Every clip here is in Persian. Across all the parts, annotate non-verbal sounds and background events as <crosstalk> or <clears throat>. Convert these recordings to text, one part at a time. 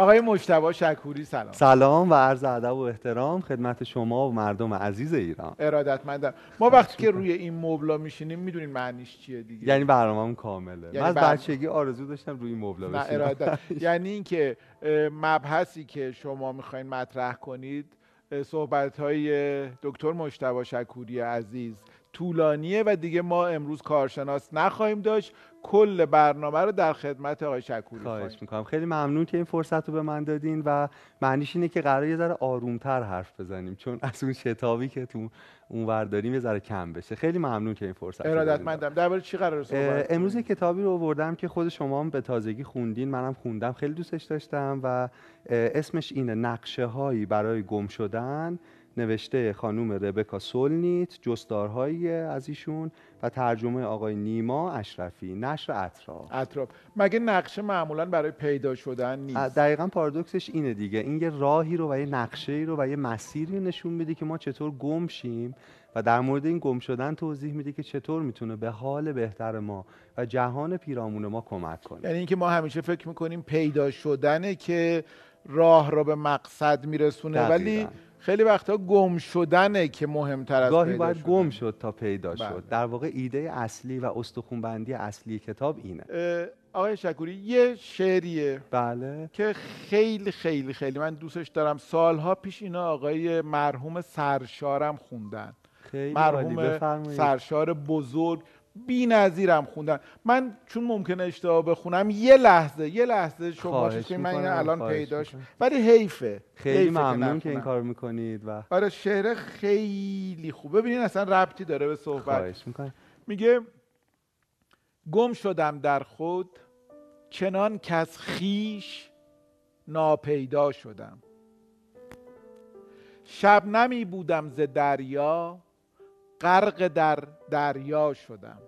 آقای مجتبی شکوری سلام. سلام و عرض ادب و احترام خدمت شما و مردم عزیز ایران. ارادتمندم ما وقتی که روی این مبلا میشینیم می‌دونین معنیش چیه دیگه؟ یعنی برنامه‌م کامله. یعنی من از برنامه- بچگی آرزو داشتم روی این مبلا بشینم. ارادت. <laughs> یعنی اینکه مبحثی که شما می‌خواین مطرح کنید صحبت های دکتر مجتبی شکوری عزیز طولانیه و دیگه ما امروز کارشناس نخواهیم داشت. کل برنامه رو در خدمت آقای شکوری خواهش می‌کنم. خیلی ممنون که این فرصت رو به من دادین و معنیش اینه که قرار یه ذره آرومتر حرف بزنیم. چون <laughs> از اون شتابی که تو اونور داریم یه ذره کم بشه. خیلی ممنون که این فرصت. ارادتمندم. درباره چی قرار صحبت امروز؟ یه کتابی رو آوردم که خود شما هم به تازگی خوندین. منم خوندم. خیلی دوستش داشتم و اسمش اینه. نقشه هایی برای گم شدن. نوشته خانوم ربکا سولنیت جستارهایی از ایشون و ترجمه آقای نیما اشرفی نشر اطراف. اطراف. مگه نقشه معمولا برای پیدا شدن نیست؟ دقیقا پارادوکسش اینه دیگه. این یه راهی رو و یه نقشه ای رو و یه مسیری رو نشون میده که ما چطور گم شیم و در مورد این گم شدن توضیح میده که چطور می‌تونه به حال بهتر ما و جهان پیرامون ما کمک کنه. یعنی اینکه ما همیشه فکر می‌کنیم پیدا شدنه که راه رو به مقصد میرسونه. دقیقاً. ولی خیلی وقتا گم شدنه که مهمتر از گاهی باید شدن. گم شد تا پیدا بله. شد. در واقع ایده اصلی و استخونبندی اصلی کتاب اینه. آقای شکوری یه شعریه بله. که خیلی خیلی خیلی من دوستش دارم. سالها پیش اینا آقای مرحوم سرشارم خوندن. خیلی مرحوم سرشار بزرگ. بی نظیرم خوندن. من چون ممکنه اشتباه بخونم یه لحظه یه لحظه شما چیز من می‌کنم، الان پیداش. ولی حیفه خیلی حیفه ممنون که این نخونم. کار می‌کنید و آره شعر خیلی خوب. ببینین اصلا ربطی داره به صحبت. میگه گم شدم در خود چنان که از خیش ناپیدا شدم. شب نمی بودم ز دریا غرق در دریا شدم.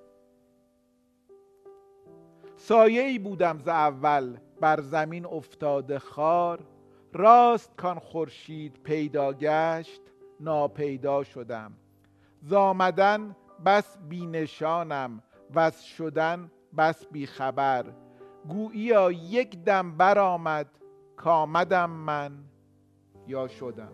سایه ای بودم ز اول بر زمین افتاده خار راست کان خورشید پیدا گشت ناپیدا شدم. زامدن بس بی نشانم و شدن بس بی خبر گوییا یک دم برآمد کامدم من یا شدم.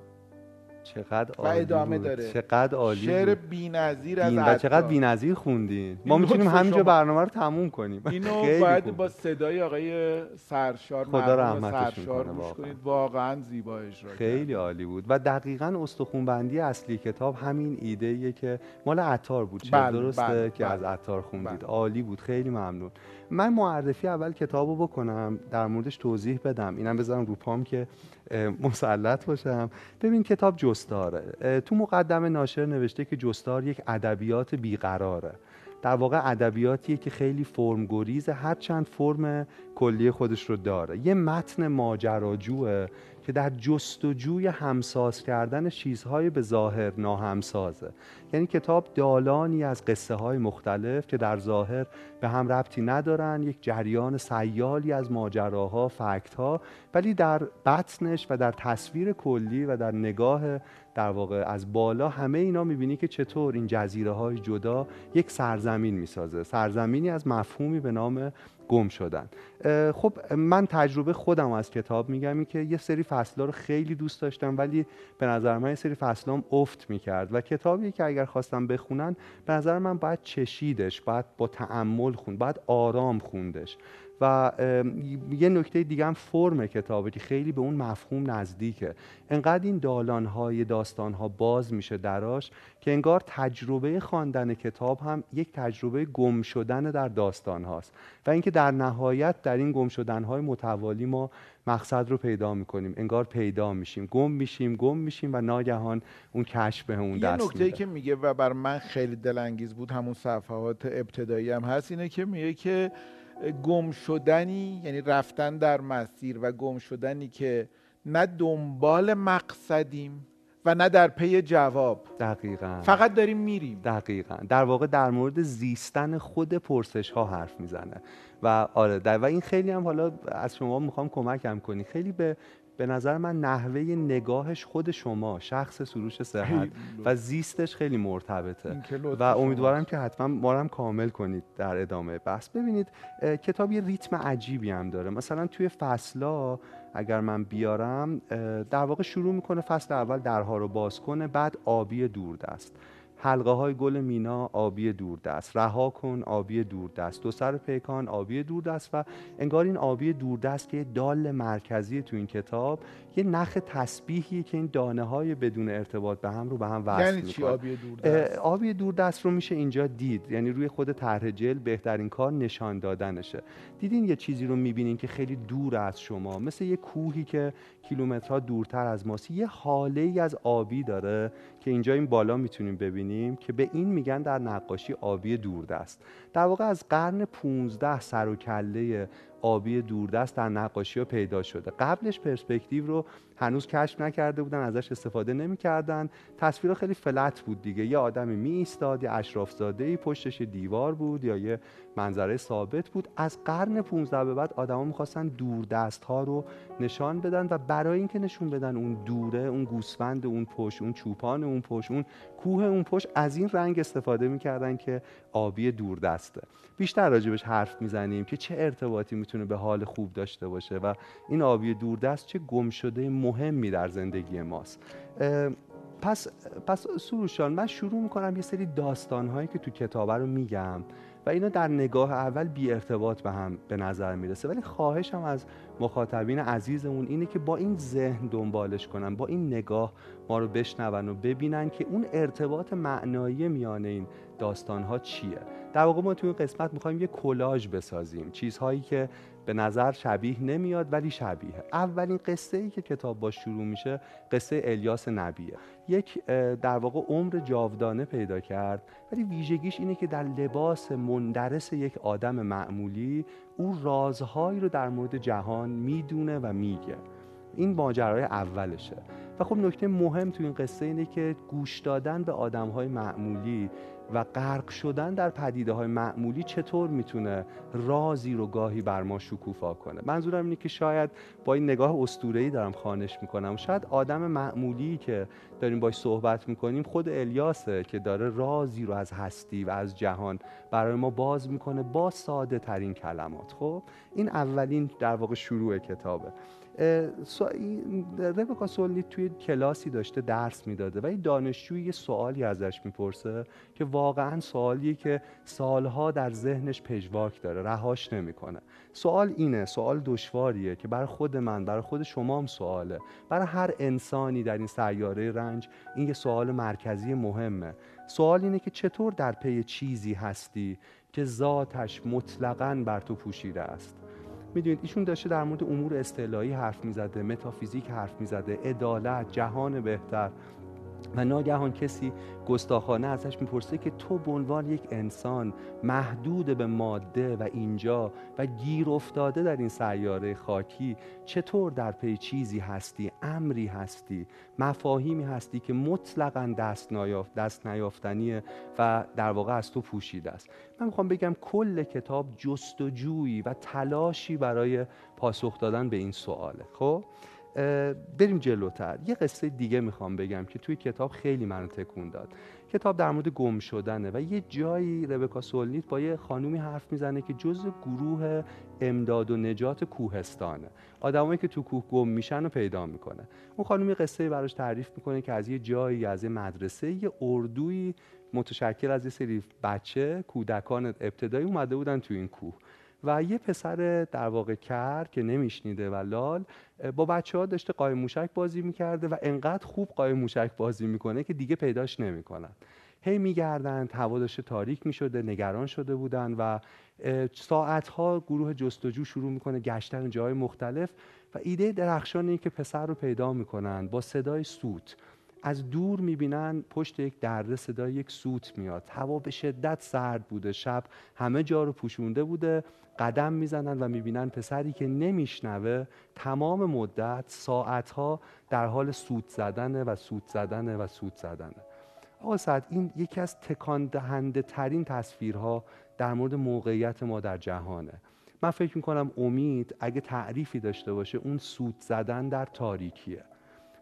چقدر و ادامه بود. داره. چقدر عالی شعر. بی‌نظیر از و چقدر. بی‌نظیر خوندین ما می‌تونیم همینجا شما. برنامه رو تموم کنیم <laughs> اینو باید. با صدای آقای سرشار خدا کنه گوش واقعا. کنید واقعا زیبا اجرا خیلی. عالی بود و دقیقا استخونبندی اصلی کتاب همین ایده ایه که مال عطار بود چه بله، درسته بله، که بله. از عطار خوندید بله. عالی بود خیلی ممنون من معرفی اول کتابو بکنم در موردش توضیح بدم. اینم بذارم رو پام که مسلط باشم. ببین کتاب جستاره. تو مقدمه ناشر نوشته که جستار یک ادبیات بیقراره. در واقع ادبیاتیه که خیلی فرم گریزه هر چند فرم کلی خودش رو داره. یه متن ماجراجوه که در جستجوی همساز کردن چیزهای به ظاهر ناهمسازه. یعنی کتاب دالانی از قصه های مختلف که در ظاهر به هم ربطی ندارن یک جریان سیالی از ماجراها فکتها ولی در بطنش و در تصویر کلی و در نگاه در واقع از بالا همه اینا می‌بینی که چطور این جزیره های جدا یک سرزمین می‌سازه. سرزمینی از مفهومی به نام گم شدن. خب من تجربه خودم از کتاب میگم این که یه سری فصلها رو خیلی دوست داشتم ولی به نظر من یه سری فصلام افت می‌کرد. و کتابی که اگر خواستم بخونن به نظر من باید چشیدش باید با تعمل خوند باید آرام خوندش. و یه نکته دیگه هم فرم کتابه که خیلی به اون مفهوم نزدیکه. انقدر این دالانهای داستانها باز میشه دراش که انگار تجربه خواندن کتاب هم یک تجربه گم شدن در داستان هاست و اینکه در نهایت در این گم شدن های متوالی ما مقصد رو پیدا می‌کنیم. انگار پیدا میشیم. گم میشیم گم میشیم و ناگهان اون کشف به اون یه دست نکته میده که میگه و بر من خیلی دلانگیز بود همون صفحات ابتدایی هم هست اینه که میگه که گم شدنی یعنی رفتن در مسیر و گم شدنی که نه دنبال مقصدیم و نه در پی جواب. دقیقا. فقط داریم میریم. دقیقا. در واقع در مورد زیستن خود پرسش ها حرف می‌زنه. و آره در و این خیلی هم حالا از شما می‌خوام کمکم کنی. خیلی به به نظر من نحوه نگاهش خود شما شخص سروش صحت و زیستش خیلی مرتبطه. و امیدوارم. که حتما ما هم کامل کنید در ادامه بحث. ببینید کتاب یه ریتم عجیبی هم داره. مثلا توی فصلا اگر من بیارم در واقع شروع می‌کنه فصل اول درها رو باز کنه بعد آبی دوردست. حلقه های گل مینا آبی دوردست. رها کن آبی دوردست. دو سر پیکان آبی دوردست و انگار این آبی دوردست که دال مرکزی تو این کتاب یه نخ تسبیحی که این دانه های بدون ارتباط به هم رو به هم وصل یعنی چی آبی دوردست؟ آبی دوردست رو میشه اینجا دید. یعنی روی خود طرح جل بهترین کار نشان دادنشه. دیدین یه چیزی رو می‌بینین که خیلی دور از شما. مثل یه کوهی که کیلومترها دورتر از ماست. یه حاله ای از آبی داره که اینجا این بالا می‌تونیم ببینیم که به این میگن در نقاشی آبی دوردست. در واقع از قرن 15 سر و کله آبی دوردست در نقاشی ها پیدا شده. قبلش پرسپکتیو رو هنوز کشف نکرده بودن ازش استفاده نمی‌کردن. تصویر خیلی فلت بود دیگه. یه آدمی می ایستاد یه اشرافزاده ای پشتش دیوار بود یا یه منظره ثابت بود. از قرن 15 به بعد آدما می‌خواستن دوردست ها رو نشان بدن و برای اینکه نشون بدن اون دوره اون گوسفند اون پشت اون چوپان اون پشت اون کوه اون پشت از این رنگ استفاده می‌کردن که آبی دوردسته. بیشتر راجبش حرف می‌زنیم که چه ارتباطی می‌تونه به حال خوب داشته باشه و این آبی دوردست چه گم شده مهمی در زندگی ماست. پس پس سروشان من شروع می‌کنم یه سری داستانهایی که تو کتابه رو میگم و اینا در نگاه اول بی ارتباط به هم به نظر می‌رسه. ولی خواهشم از مخاطبین عزیزمون اینه که با این ذهن دنبالش کنن با این نگاه ما رو بشنون و ببینن که اون ارتباط معنایی میان این داستان ها چیه. در واقع ما تو این قسمت می‌خوایم یه کلاژ بسازیم. چیزهایی که به نظر شبیه نمیاد ولی شبیه اولین قصه ای که کتاب با شروع میشه قصه الیاس نبیه. یک در واقع عمر جاودانه پیدا کرد ولی ویژگیش اینه که در لباس مندرس یک آدم معمولی او رازهایی رو در مورد جهان می‌دونه و میگه. این ماجرای اولشه. و خب نکته مهم تو این قصه اینه که گوش دادن به آدم های معمولی و غرق شدن در پدیده های معمولی چطور می‌تونه رازی رو گاهی بر ما شکوفا کنه؟ منظورم اینه که شاید با این نگاه ای دارم خانش می‌کنم. شاید آدم معمولی که داریم باش صحبت می‌کنیم خود الیاسه که داره رازی رو از هستی و از جهان برای ما باز می‌کنه با ساده ترین کلمات. خب این اولین در واقع شروع کتابه. ربکا سولی توی کلاسی داشته درس می‌داده و این دانشجوی یه سوالی ازش می‌پرسه که واقعا سوالیه که سالها در ذهنش پژواک داره رهاش نمی‌کنه. سوال اینه سوال دشواریه که برای خود من برای خود شما هم سواله. برای هر انسانی در این سیاره رنج این یه سوال مرکزی مهمه. سوال اینه که چطور در پی چیزی هستی که ذاتش مطلقا بر تو پوشیده است؟ می‌دونید ایشون داشته در مورد امور اصطلاحی حرف می‌زده متافیزیک حرف می‌زده عدالت جهان بهتر. و ناگهان کسی گستاخانه ازش می‌پرسه که تو به عنوان یک انسان محدود به ماده و اینجا و گیر افتاده در این سیاره خاکی چطور در پی چیزی هستی امری هستی مفاهیمی هستی که مطلقا دست, نیافت، دست نیافتنیه و در واقع از تو پوشیده است. من می‌خوام بگم کل کتاب جستجویی و تلاشی برای پاسخ دادن به این سواله خب؟ بریم جلوتر. یه قصه دیگه می‌خوام بگم که توی کتاب خیلی منو تکون داد. کتاب در مورد گم شدنه و یه جایی ربکا سولنیت با یه خانومی حرف می‌زنه که جز گروه امداد و نجات کوهستانه. آدمایی که تو کوه گم میشن و پیدا می‌کنه. اون خانومی قصه براش تعریف می‌کنه که از یه جایی از یه مدرسه یه اردوی متشکل از یه سری بچه کودکان ابتدایی اومده بودن تو این کوه. و یه پسر در واقع کر که نمیشنیده و لال با بچه ها داشته قایم موشک بازی می‌کرده و انقدر خوب قایم موشک بازی می‌کنه که دیگه پیداش نمی‌کنن. هی میگردند هوا داشته تاریک می‌شده نگران شده بودن و ساعتها گروه جستجو شروع می‌کنه گشتن جای مختلف و ایده درخشان این که پسر رو پیدا می‌کنن با صدای سوت. از دور می‌بینن پشت یک دره صدای یک سوت میاد. هوا به شدت سرد بوده شب همه جا رو پوشونده بوده قدم می‌زنن و می‌بینن پسری که نمیشنوه تمام مدت ساعتها در حال سوت زدنه و سوت زدنه و سوت زدنه. آقا سعد این یکی از تکان دهنده ترین تصویرها در مورد موقعیت ما در جهانه. من فکر می‌کنم امید اگه تعریفی داشته باشه اون سوت زدن در تاریکیه.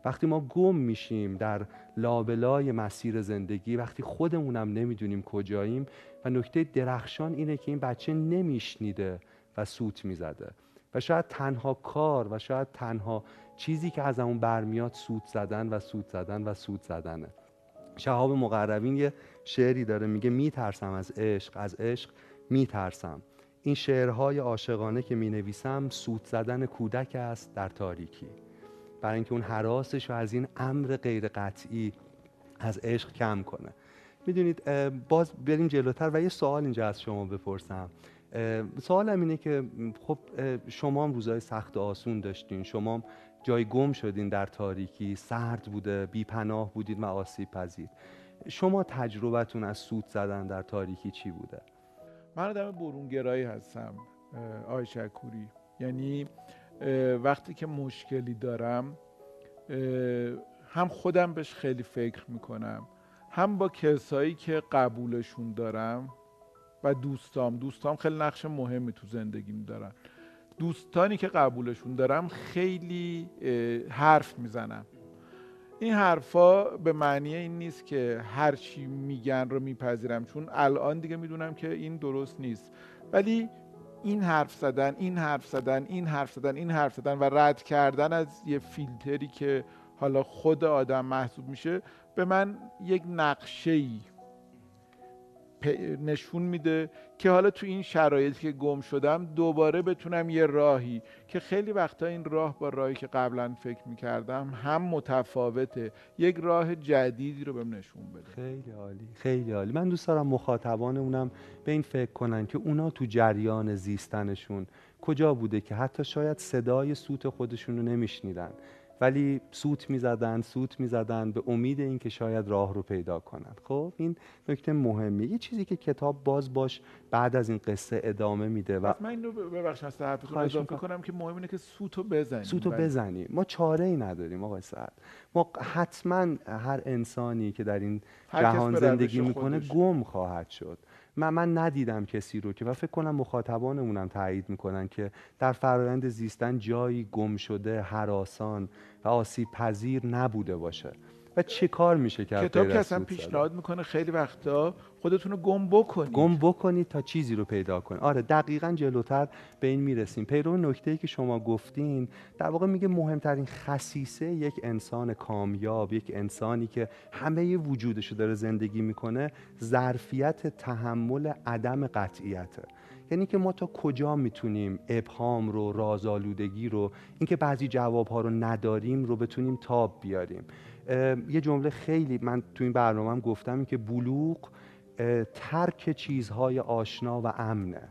وقتی ما گم میشیم در لابلای مسیر زندگی وقتی خودمونم نمی‌دونیم کجاییم و نکته درخشان اینه که این بچه نمیشنیده و سوت می‌زده و شاید تنها کار و شاید تنها چیزی که از اون برمیاد سود زدن و سود زدن و سود زدنه. شهاب مقربین یه شعری داره میگه میترسم از عشق از عشق میترسم. این شعرهای عاشقانه که می نویسم سود زدن کودک است در تاریکی. برای اینکه اون حراسش رو از این امر غیر قطعی از عشق کم کنه. می‌دونید باز بریم جلوتر و یه سوال اینجا از شما بپرسم. سوالم اینه که خب شما هم روزای سخت و آسون داشتین. شما جای گم شدین در تاریکی سرد بوده بی پناه بودید و آسیب پذیر شما تجربتون از سود زدن در تاریکی چی بوده؟ من آدم برونگرایی هستم آی شکوری. یعنی وقتی که مشکلی دارم هم خودم بهش خیلی فکر می‌کنم هم با کسایی که قبولشون دارم و دوستام دوستام خیلی نقش مهمی تو زندگیم دارن. دوستانی که قبولشون دارم خیلی حرف می‌زنم. این حرفا به معنی این نیست که هر چی میگن رو میپذیرم چون الان دیگه می‌دونم که این درست نیست. ولی این حرف زدن این حرف زدن این حرف زدن این حرف زدن و رد کردن از یه فیلتری که حالا خود آدم محسوب میشه به من یک نقشه ای نشون میده که حالا تو این شرایطی که گم شدم دوباره بتونم یه راهی که خیلی وقتا این راه با راهی که قبلا فکر می‌کردم هم متفاوته. یک راه جدیدی رو بهم نشون بده. خیلی عالی خیلی عالی. من دوست دارم مخاطبان اونم به این فکر کنن که اونا تو جریان زیستنشون کجا بوده که حتی شاید صدای سوت خودشون رو نمیشنیدن. ولی سوت می‌زدن سوت می‌زدن به امید اینکه شاید راه رو پیدا کنند خب این نکته مهمه یه چیزی که کتاب باز باش بعد از این قصه ادامه میده و من اینو ببخش از حرفتون اضافه کنم که مهم اینه که سوتو بزنیم. سوتو بزنیم. ما چاره ای نداریم آقای سعد. ما حتما هر انسانی که در این جهان زندگی می‌کنه گم خواهد شد. من من ندیدم کسی رو که و فکر کنم مخاطبانمونم تایید می‌کنن که در فرایند زیستن جایی گم شده حراسان و آسیب پذیر نبوده باشه. و چه کار میشه کرد کتاب که اصلا پیشنهاد می‌کنه خیلی وقتا خودتون رو گم بکنید. گم بکنید تا چیزی رو پیدا کنید. آره دقیقا جلوتر به این می‌رسیم. پیرو نکته که شما گفتین در واقع میگه مهمترین خصیصه یک انسان کامیاب یک انسانی که همه وجودش رو داره زندگی می‌کنه ظرفیت تحمل عدم قطعیته. یعنی که ما تا کجا می‌تونیم ابهام رو رازآلودگی رو اینکه بعضی جوابها رو نداریم رو بتونیم تاب بیاریم. یه جمله خیلی من تو این برنامه هم گفتم که بلوغ ترک چیزهای آشنا و امنه.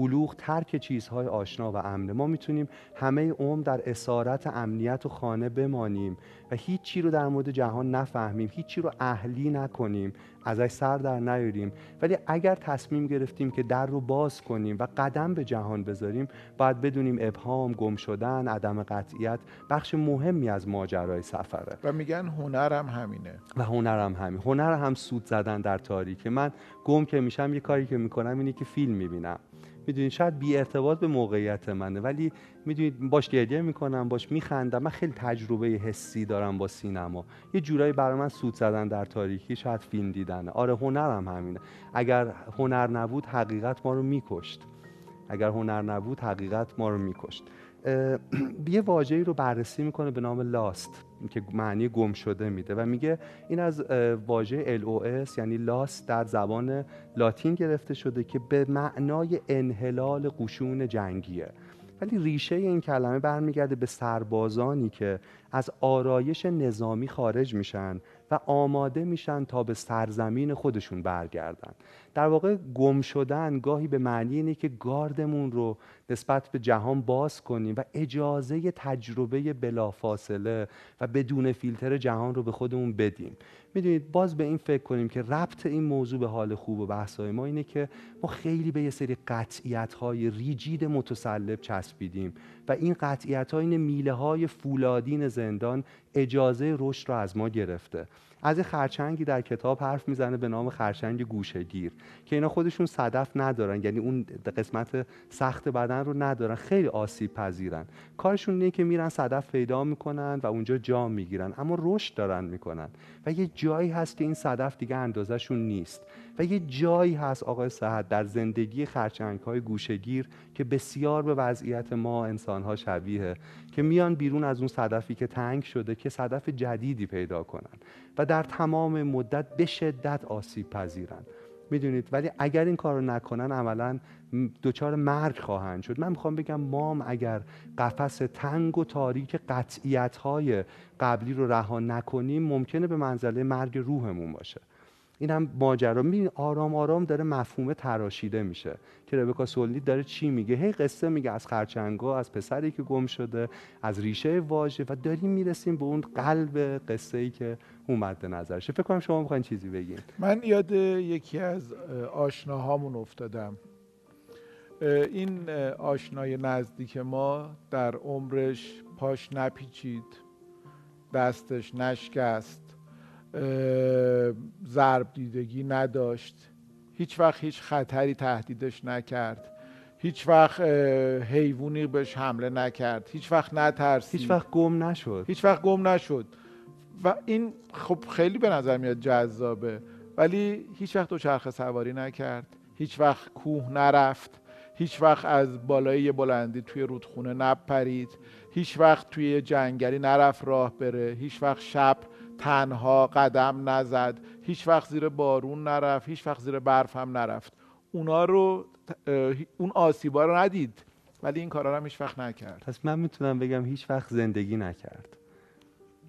بلوغ ترک چیزهای آشنا و امنه ما می‌تونیم همه عمر در اسارت امنیت و خانه بمانیم و هیچی رو در مورد جهان نفهمیم هیچی رو اهلی نکنیم ازش سر در نیاریم. ولی اگر تصمیم گرفتیم که در رو باز کنیم و قدم به جهان بذاریم باید بدونیم ابهام گم شدن عدم قطعیت بخش مهمی از ماجرای سفره. و میگن هنرم همینه. و هنرم همین. هنر هم سود زدن در تاریک من گم که میشم یه کاری که می‌کنم اینه که فیلم می‌بینم. می‌دونید شاید بی ارتباط به موقعیت منه. ولی می‌دونید باش گریه می‌کنم باش میخندم. من خیلی تجربه حسی دارم با سینما. یه جورایی برای من سود زدن در تاریکی شاید فیلم دیدنه آره هنرم همینه. اگر هنر نبود حقیقت ما رو میکشت. اگر هنر نبود حقیقت ما رو میکشت. <clears throat> یه واژه‌ای رو بررسی می‌کنه به نام لاست که معنی گم شده میده و میگه این از واژه LOS یعنی لاست در زبان لاتین گرفته شده که به معنای انحلال قشون جنگیه. ولی ریشه این کلمه برمیگرده به سربازانی که از آرایش نظامی خارج میشن و آماده میشن تا به سرزمین خودشون برگردن. در واقع گم شدن گاهی به معنی اینه که گاردمون رو نسبت به جهان باز کنیم و اجازه تجربه بلافاصله و بدون فیلتر جهان رو به خودمون بدیم. می‌دونید باز به این فکر کنیم که ربط این موضوع به حال خوب و بحثای ما اینه که ما خیلی به یه سری قطعیت های ریجید متسلب چسبیدیم. و این قطعیت ها این میله های فولادین زندان اجازه رشد رو از ما گرفته. از خرچنگی در کتاب حرف می‌زنه به نام خرچنگ گوشگیر که اینا خودشون صدف ندارن یعنی اون قسمت سخت بدن رو ندارن خیلی آسیب پذیرن. کارشون اینه که میرن صدف پیدا می‌کنن و اونجا جام می‌گیرن اما رشد دارن می‌کنن. و یه جایی هست که این صدف دیگه اندازهشون نیست. و یه جایی هست آقای صحت در زندگی خرچنگ های گوشگیر که بسیار به وضعیت ما انسان ها شبیه که میان بیرون از اون صدفی که تنگ شده که صدف جدیدی پیدا کنن و در تمام مدت به شدت آسیب پذیرن. می‌دونید؟ ولی اگر این کار رو نکنن عملا دچار مرگ خواهند شد. من می‌خوام بگم مام اگر قفس تنگ و تاریک قطعیت های قبلی رو رها نکنیم ممکنه به منزله مرگ روحمون باشه. این هم ماجرا. می آرام آرام داره مفهوم تراشیده میشه. که ربکا سولنی داره چی میگه؟ هی قصه میگه از خرچنگا از پسری که گم شده از ریشه واژه و داریم می‌رسیم به اون قلب قصه ای که اومد نظرشه. فکر کنم شما می‌خواین چیزی بگین. من یاد یکی از آشناهامون افتادم. این آشنای نزدیک ما در عمرش پاش نپیچید دستش نشکست. ضرب دیدگی نداشت. هیچ وقت هیچ خطری تهدیدش نکرد. هیچ وقت حیوانی بهش حمله نکرد. هیچ وقت نترسید. هیچ وقت گم نشد. هیچ وقت گم نشد. و این خب خیلی به نظر میاد جذابه. ولی هیچ وقت دوچرخه سواری نکرد. هیچ وقت کوه نرفت. هیچ وقت از بالای بلندی توی رودخونه نپرید. هیچ وقت توی جنگلی نرفت راه بره. هیچ وقت شب تنها قدم نزد. هیچ وقت زیر بارون نرفت هیچ وقت زیر برف هم نرفت. اونا رو اون آسیبا رو ندید. ولی این کارا رو هم هیچ وقت نکرد. پس من می‌تونم بگم هیچ وقت زندگی نکرد.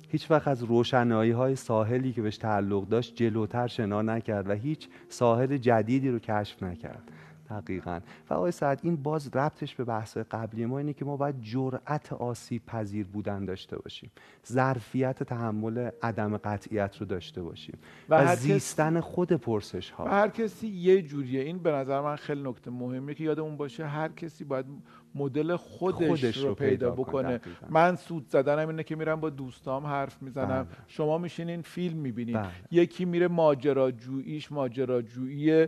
هیچ وقت از روشنایی های ساحلی که بهش تعلق داشت جلوتر شنا نکرد و هیچ ساحل جدیدی رو کشف نکرد. دقیقا و آقای سعد این باز ربطش به بحث قبلی ما اینه که ما باید جرأت آسیب پذیر بودن داشته باشیم. ظرفیت تحمل عدم قطعیت رو داشته باشیم. و, و زیستن خود پرسش ها و هر کسی یه جوریه. این به نظر من خیلی نکته مهمه که یادمون باشه هر کسی باید مدل خودش, خودش رو, پیدا, بکنه. من سود زدنم اینه که میرم با دوستام حرف می‌زنم. بله. شما میشینین فیلم می‌بینین. بله. یکی میره ماجراجوییش ماجراجویی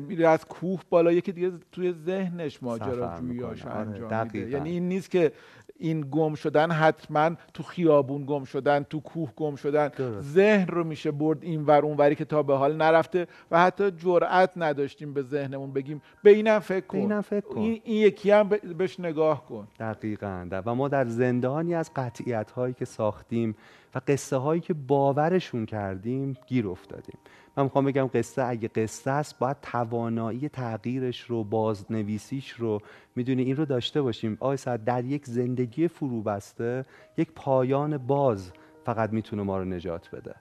میره از کوه بالا یکی دیگه توی ذهنش ماجراجوییاش آره، انجام میده. یعنی این نیست که این گم شدن حتما تو خیابون گم شدن تو کوه گم شدن. ذهن رو میشه برد این ور اون وری که تا به حال نرفته و حتی جرأت نداشتیم به ذهنمون بگیم. به اینم فکر کن, اینم فکر کن. این, این یکی هم بهش نگاه کن. دقیقا. و ما در زندانی از قطعیت هایی که ساختیم و قصه هایی که باورشون کردیم گیر افتادیم. من می‌خوام بگم قصه اگه قصه است باید توانایی تغییرش رو بازنویسیش رو می‌دونی این رو داشته باشیم. آقای سعد در یک زندگی فرو بسته یک پایان باز فقط می‌تونه ما رو نجات بده.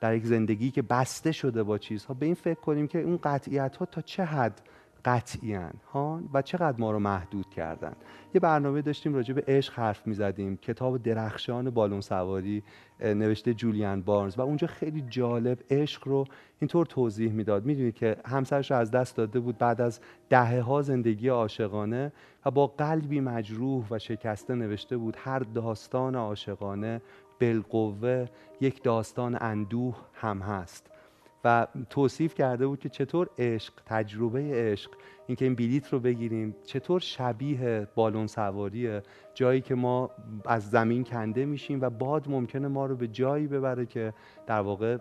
در یک زندگی که بسته شده با چیزها به این فکر کنیم که اون قطعیت ها تا چه حد قطعیان ها و چقدر ما رو محدود کردن یه برنامه داشتیم راجع به عشق حرف می‌زدیم. کتاب درخشان بالون سواری نوشته جولیان بارنز. و اونجا خیلی جالب عشق رو اینطور توضیح می‌داد. می‌دونید که همسرش رو از دست داده بود بعد از دهه ها زندگی عاشقانه و با قلبی مجروح و شکسته نوشته بود هر داستان عاشقانه بالقوه یک داستان اندوه هم هست. و توصیف کرده بود که چطور عشق تجربه عشق اینکه این بلیت رو بگیریم چطور شبیه بالون سواریه جایی که ما از زمین کنده میشیم و باد ممکنه ما رو به جایی ببره که در واقع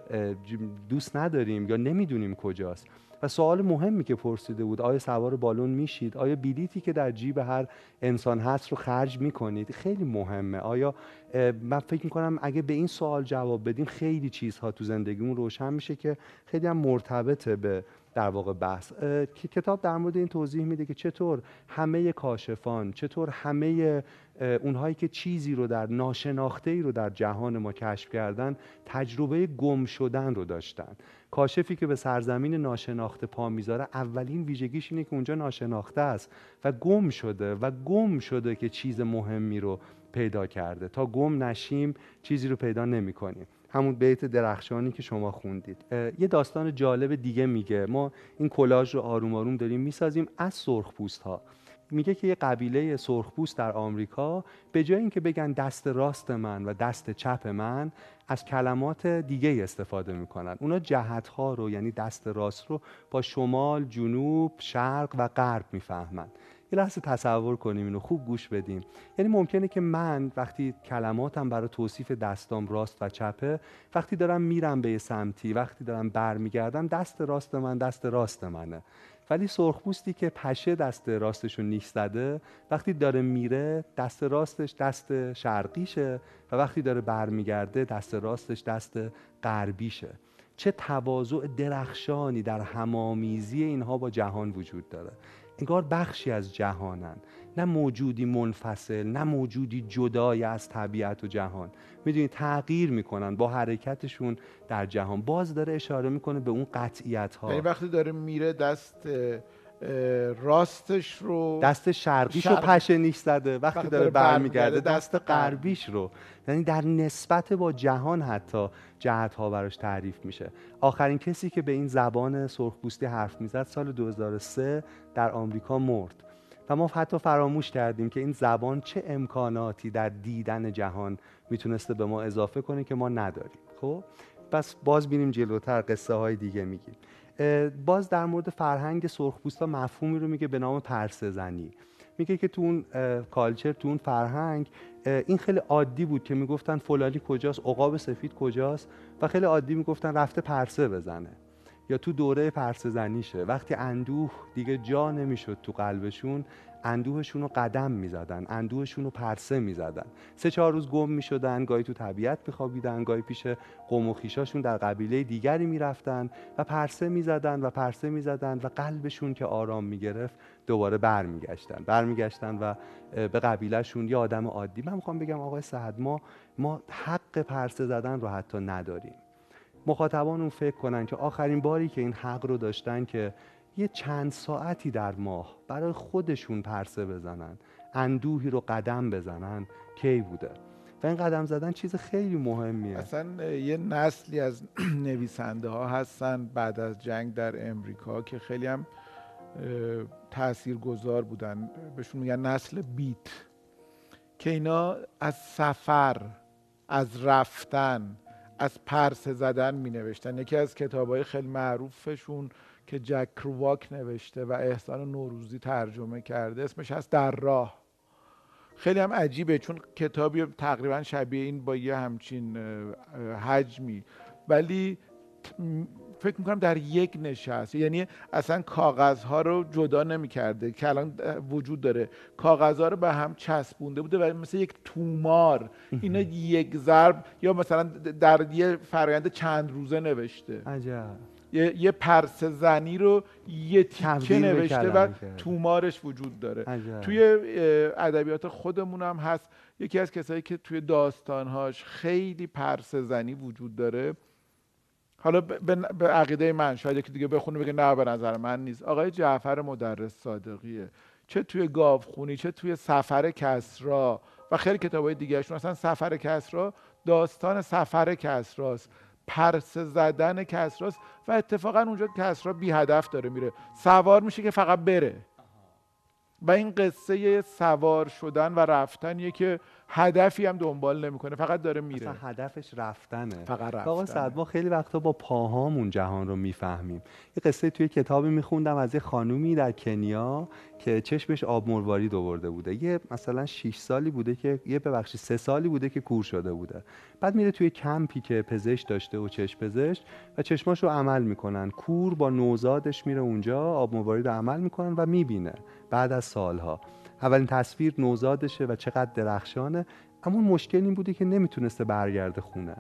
دوست نداریم یا نمی‌دونیم کجاست. و سوال مهمی که پرسیده بود آیا سوار بالون میشید؟ آیا بلیتی که در جیب هر انسان هست رو خرج می‌کنید؟ خیلی مهمه. آیا من فکر می‌کنم اگه به این سوال جواب بدیم خیلی چیزها تو زندگیمون روشن میشه که خیلی هم مرتبطه به در واقع بحث. کتاب در مورد این توضیح میده که چطور همه کاشفان چطور همه اونهایی که چیزی رو در ناشناخته ای رو در جهان ما کشف کردن تجربه گم شدن رو داشتن. کاشفی که به سرزمین ناشناخته پا می‌ذاره اولین ویژگیش اینه که اونجا ناشناخته است و گم شده و گم شده که چیز مهمی رو پیدا کرده. تا گم نشیم چیزی رو پیدا نمی کنیم همون بیت درخشانی که شما خوندید. یه داستان جالب دیگه میگه. ما این کلاژ رو آروم آروم داریم می‌سازیم از سرخ پوست ها میگه که یه قبیله سرخپوست در آمریکا به جای اینکه بگن دست راست من و دست چپ من از کلمات دیگه استفاده می‌کنن. اونا جهت ها رو یعنی دست راست رو با شمال، جنوب، شرق و غرب می‌فهمن. یه لحظه تصور کنیم اینو خوب گوش بدیم. یعنی ممکنه که من وقتی کلماتم برای توصیف دستام راست و چپه وقتی دارم میرم به یه سمتی وقتی دارم برمیگردم دست راست من دست راست منه. ولی سرخپوستی که پشه دست راستش رو نیش زده وقتی داره میره دست راستش دست شرقیشه و وقتی داره برمیگرده دست راستش دست غربیشه. چه تواضع درخشانی در همامیزی اینها با جهان وجود داره. انگار بخشی از جهانن. نه موجودی منفصل نه موجودی جدای از طبیعت و جهان. می‌دونی تغییر می‌کنن با حرکتشون در جهان. باز داره اشاره می‌کنه به اون قطعیت ها یعنی وقتی داره میره دست راستش رو دست شرقیش رو پشه نیش زده. وقتی داره برمیگرده دست غربیش رو. یعنی در نسبت با جهان حتی جهت ها براش تعریف میشه. آخرین کسی که به این زبان سرخپوستی حرف می‌زد سال 2003 در آمریکا مرد. و ما حتی فراموش کردیم که این زبان چه امکاناتی در دیدن جهان می‌تونسته به ما اضافه کنه که ما نداریم. خب؟ پس باز بینیم جلوتر قصه های دیگه میگیم. باز در مورد فرهنگ سرخپوستا مفهومی رو میگه به نام پرسه زنی میگه که تو اون کالچر تو اون فرهنگ این خیلی عادی بود که می‌گفتن فلانی کجاست عقاب سفید کجاست و خیلی عادی می‌گفتن رفته پرسه بزنه. یا تو دوره پرسه زنیشه وقتی اندوه دیگه جا نمی‌شد تو قلبشون اندوهشون رو قدم می‌زدن اندوهشون رو پرسه می‌زدن. سه چهار روز گم می‌شدن گاهی تو طبیعت میخوابیدن گاهی پیش قوم و خیشاشون در قبیله دیگری می‌رفتن و پرسه می‌زدن و پرسه می‌زدن و قلبشون که آرام می‌گرفت دوباره برمیگشتن. برمیگشتن و به قبیلهشون یه آدم عادی. من می‌خوام بگم آقای سعد ما ما حق پرسه زدن رو حتی نداریم. مخاطبان اون فکر کنن که آخرین باری که این حق رو داشتن که یه چند ساعتی در ماه برای خودشون پرسه بزنن اندوهی رو قدم بزنن کی بوده. و این قدم زدن چیز خیلی مهمیه. اصلا یه نسلی از <clears throat> نویسنده ها هستن بعد از جنگ در امریکا که خیلی هم تأثیر گذار بودن. بهشون میگن نسل بیت. که اینا از سفر از رفتن از پرسه زدن می نوشتن یکی از کتاب های خیلی معروفشون که جک کرواک نوشته و احسان نوروزی ترجمه کرده اسمش هست در راه خیلی هم عجیبه چون کتابی تقریبا شبیه این با یه همچین حجمی. ولی فکر می‌کنم در یک نشست. یعنی اصلا کاغذها رو جدا نمی‌کرده که الان وجود داره. کاغذها رو به هم چسبونده بوده و مثل یک تومار. اینا یک ضرب یا مثلا در یه فرایند چند روزه نوشته. عجب. یه, یه پرس زنی رو یه تیکه نوشته و تومارش وجود داره. عجب. توی ادبیات خودمون هم هست. یکی از کسایی که توی داستانهاش خیلی پرس زنی وجود داره. حالا به عقیده من شاید یکی دیگه بخونه بگه نه به نظر من نیست. آقای جعفر مدرس صادقیه. چه توی گاوخونی چه توی سفر کسرا و خیلی کتاب های دیگه اصلا سفر کسرا داستان سفر کسراست. پرس زدن کسراست و اتفاقا اونجا کسرا بی هدف داره میره. سوار میشه که فقط بره. و این قصه سوار شدن و رفتنیه که هدفی هم دنبال نمی‌کنه فقط داره میره. اصلا هدفش رفتنه. فقط رفتنه آقا سعد ما خیلی وقتا با پاهامون جهان رو می‌فهمیم. یه قصه توی کتابی میخوندم از یه خانومی در کنیا که چشمش آب مروارید آورده بوده. یه مثلا 6 سالی بوده که یه ببخشید سه سالی بوده که کور شده بوده. بعد میره توی کمپی که پزشک داشته و چشم پزشک و چشماش رو عمل می‌کنن. کور با نوزادش میره اونجا آب مروارید عمل می‌کنن و می‌بینه بعد از سالها. اولین تصویر نوزادشه و چقدر درخشانه. اما مشکل این بوده که نمی‌تونسته برگرده خونه.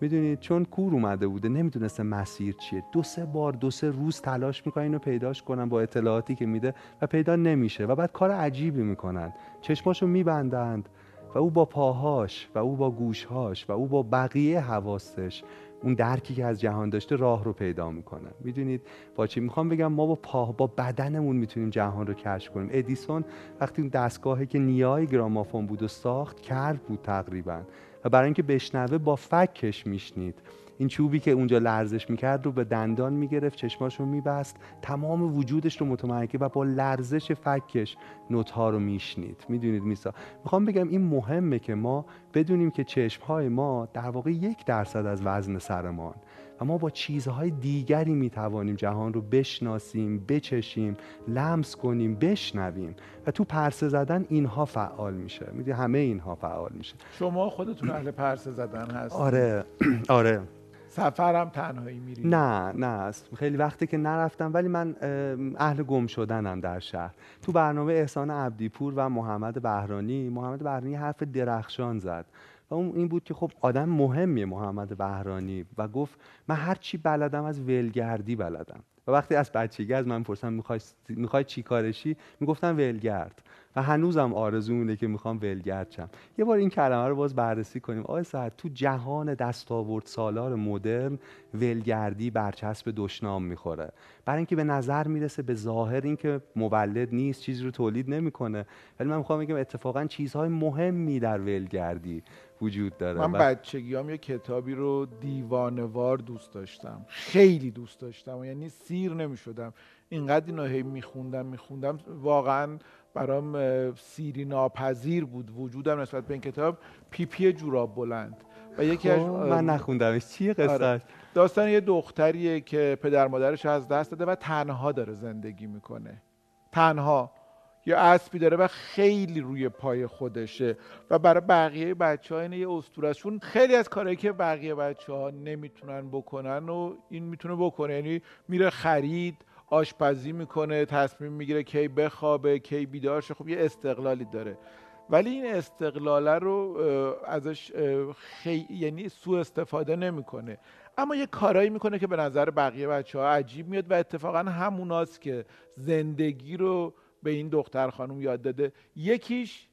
می‌دونید چون کور اومده بوده نمی‌دونسته مسیر چیه. دو سه بار دو سه روز تلاش می‌کنن اینو پیداش کنن با اطلاعاتی که میده و پیدا نمیشه و بعد کار عجیبی می‌کنن. چشماشو میبندند و او با پاهاش و او با گوشهاش و او با بقیه حواستش اون درکی که از جهان داشته راه رو پیدا می‌کنه. می‌دونید با چی؟ می‌خوام بگم ما با پا با بدنمون می‌تونیم جهان رو کشف کنیم. ادیسون وقتی اون دستگاهی که نیای گرامافون بود و ساخت کرد بود تقریبا. و برای اینکه بشنوه با فکش میشنید. این چوبی که اونجا لرزش می‌کرد رو به دندان می‌گرفت چشماش رو میبست تمام وجودش رو متمرکز و با لرزش فکش نوت ها رو میشنید. می‌دونید میسا؟ می‌خوام بگم این مهمه که ما بدونیم که چشم های ما در واقع یک درصد از وزن سرمان و ما با چیزهای دیگری می‌توانیم جهان رو بشناسیم بچشیم لمس کنیم بشنویم و تو پرسه زدن اینها فعال میشه. می‌دونی؟ همه اینها فعال میشه. شما خودتون اهل پرسه زدن هست آره. <clears throat> آره. سفرم تنهایی میری نه نه خیلی وقتی که نرفتم ولی من اهل گم شدنم در شهر. تو برنامه احسان عبدیپور و محمد بهرانی محمد بهرانی حرف درخشان زد. و اون این بود که خب آدم مهمیه محمد بهرانی. و گفت من هر چی بلدم از ولگردی بلدم. و وقتی از بچگی از من پرسم می‌خوای می‌خوای چی کارشی؟ می‌گفتم ولگرد. و هنوزم آرزو اینه که می‌خوام ولگرد شم. یه بار این کلمه رو باز بررسی کنیم. آقای سعد تو جهان دستاورد سالار مدرن ولگردی برچسب دشنام می‌خوره. برای اینکه به نظر می‌رسه به ظاهر اینکه مولد نیست چیزی رو تولید نمی‌کنه. ولی من می‌خوام بگم اتفاقا چیزهای مهمی در ولگردی وجود داره. من بچگیام یه کتابی رو دیوانوار دوست داشتم. خیلی دوست داشتم یعنی سیر نمی‌شدم. اینقدر اینو هی میخوندم میخوندم. واقعا برام سیری ناپذیر بود وجودم نسبت به این کتاب. پیپی جوراب بلند. و یکی از خب، من نخوندمش چیه قصه آره. داستان یه دختریه که پدر مادرش از دست داده و تنها داره زندگی می‌کنه. تنها. یه اسبی داره و خیلی روی پای خودشه. و برای بقیه بچه ها اینه یه استورشون خیلی از کارهایی که بقیه بچه ها نمی‌تونن بکنن و این می‌تونه بکنه. یعنی میره خرید آشپزی می‌کنه تصمیم می‌گیره کی بخوابه کی بیدار شه. خب یه استقلالی داره. ولی این استقلاله رو ازش خی... یعنی سوء استفاده نمی‌کنه. اما یه کارایی می‌کنه که به نظر بقیه بچه ها عجیب میاد و اتفاقا هموناست که زندگی رو به این دختر خانم یاد داده. یکیش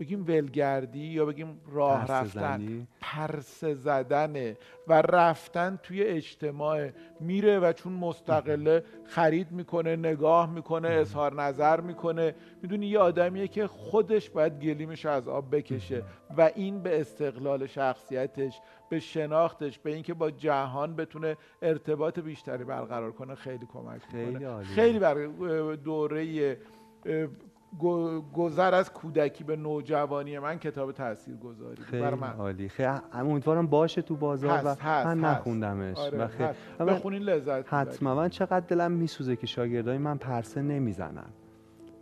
بگیم ولگردی یا بگیم راه رفتن؟ پرسه زدنه و رفتن توی اجتماع. میره و چون مستقله خرید می‌کنه نگاه می‌کنه اظهار نظر می‌کنه. می‌دونی یه آدمیه که خودش باید گلیمش از آب بکشه و این به استقلال شخصیتش به شناختش به اینکه با جهان بتونه ارتباط بیشتری برقرار کنه خیلی کمک خیلی خیلی برای دوره گذر از کودکی به نوجوانی من کتاب تاثیر گذاری خیلی من. عالی. خیلی امیدوارم باشه تو بازار هست، و هست، من نخوندمش. آره، و خیلی بخونین لذت حتما. من چقدر دلم میسوزه که شاگردای من پرسه نمی‌زنن.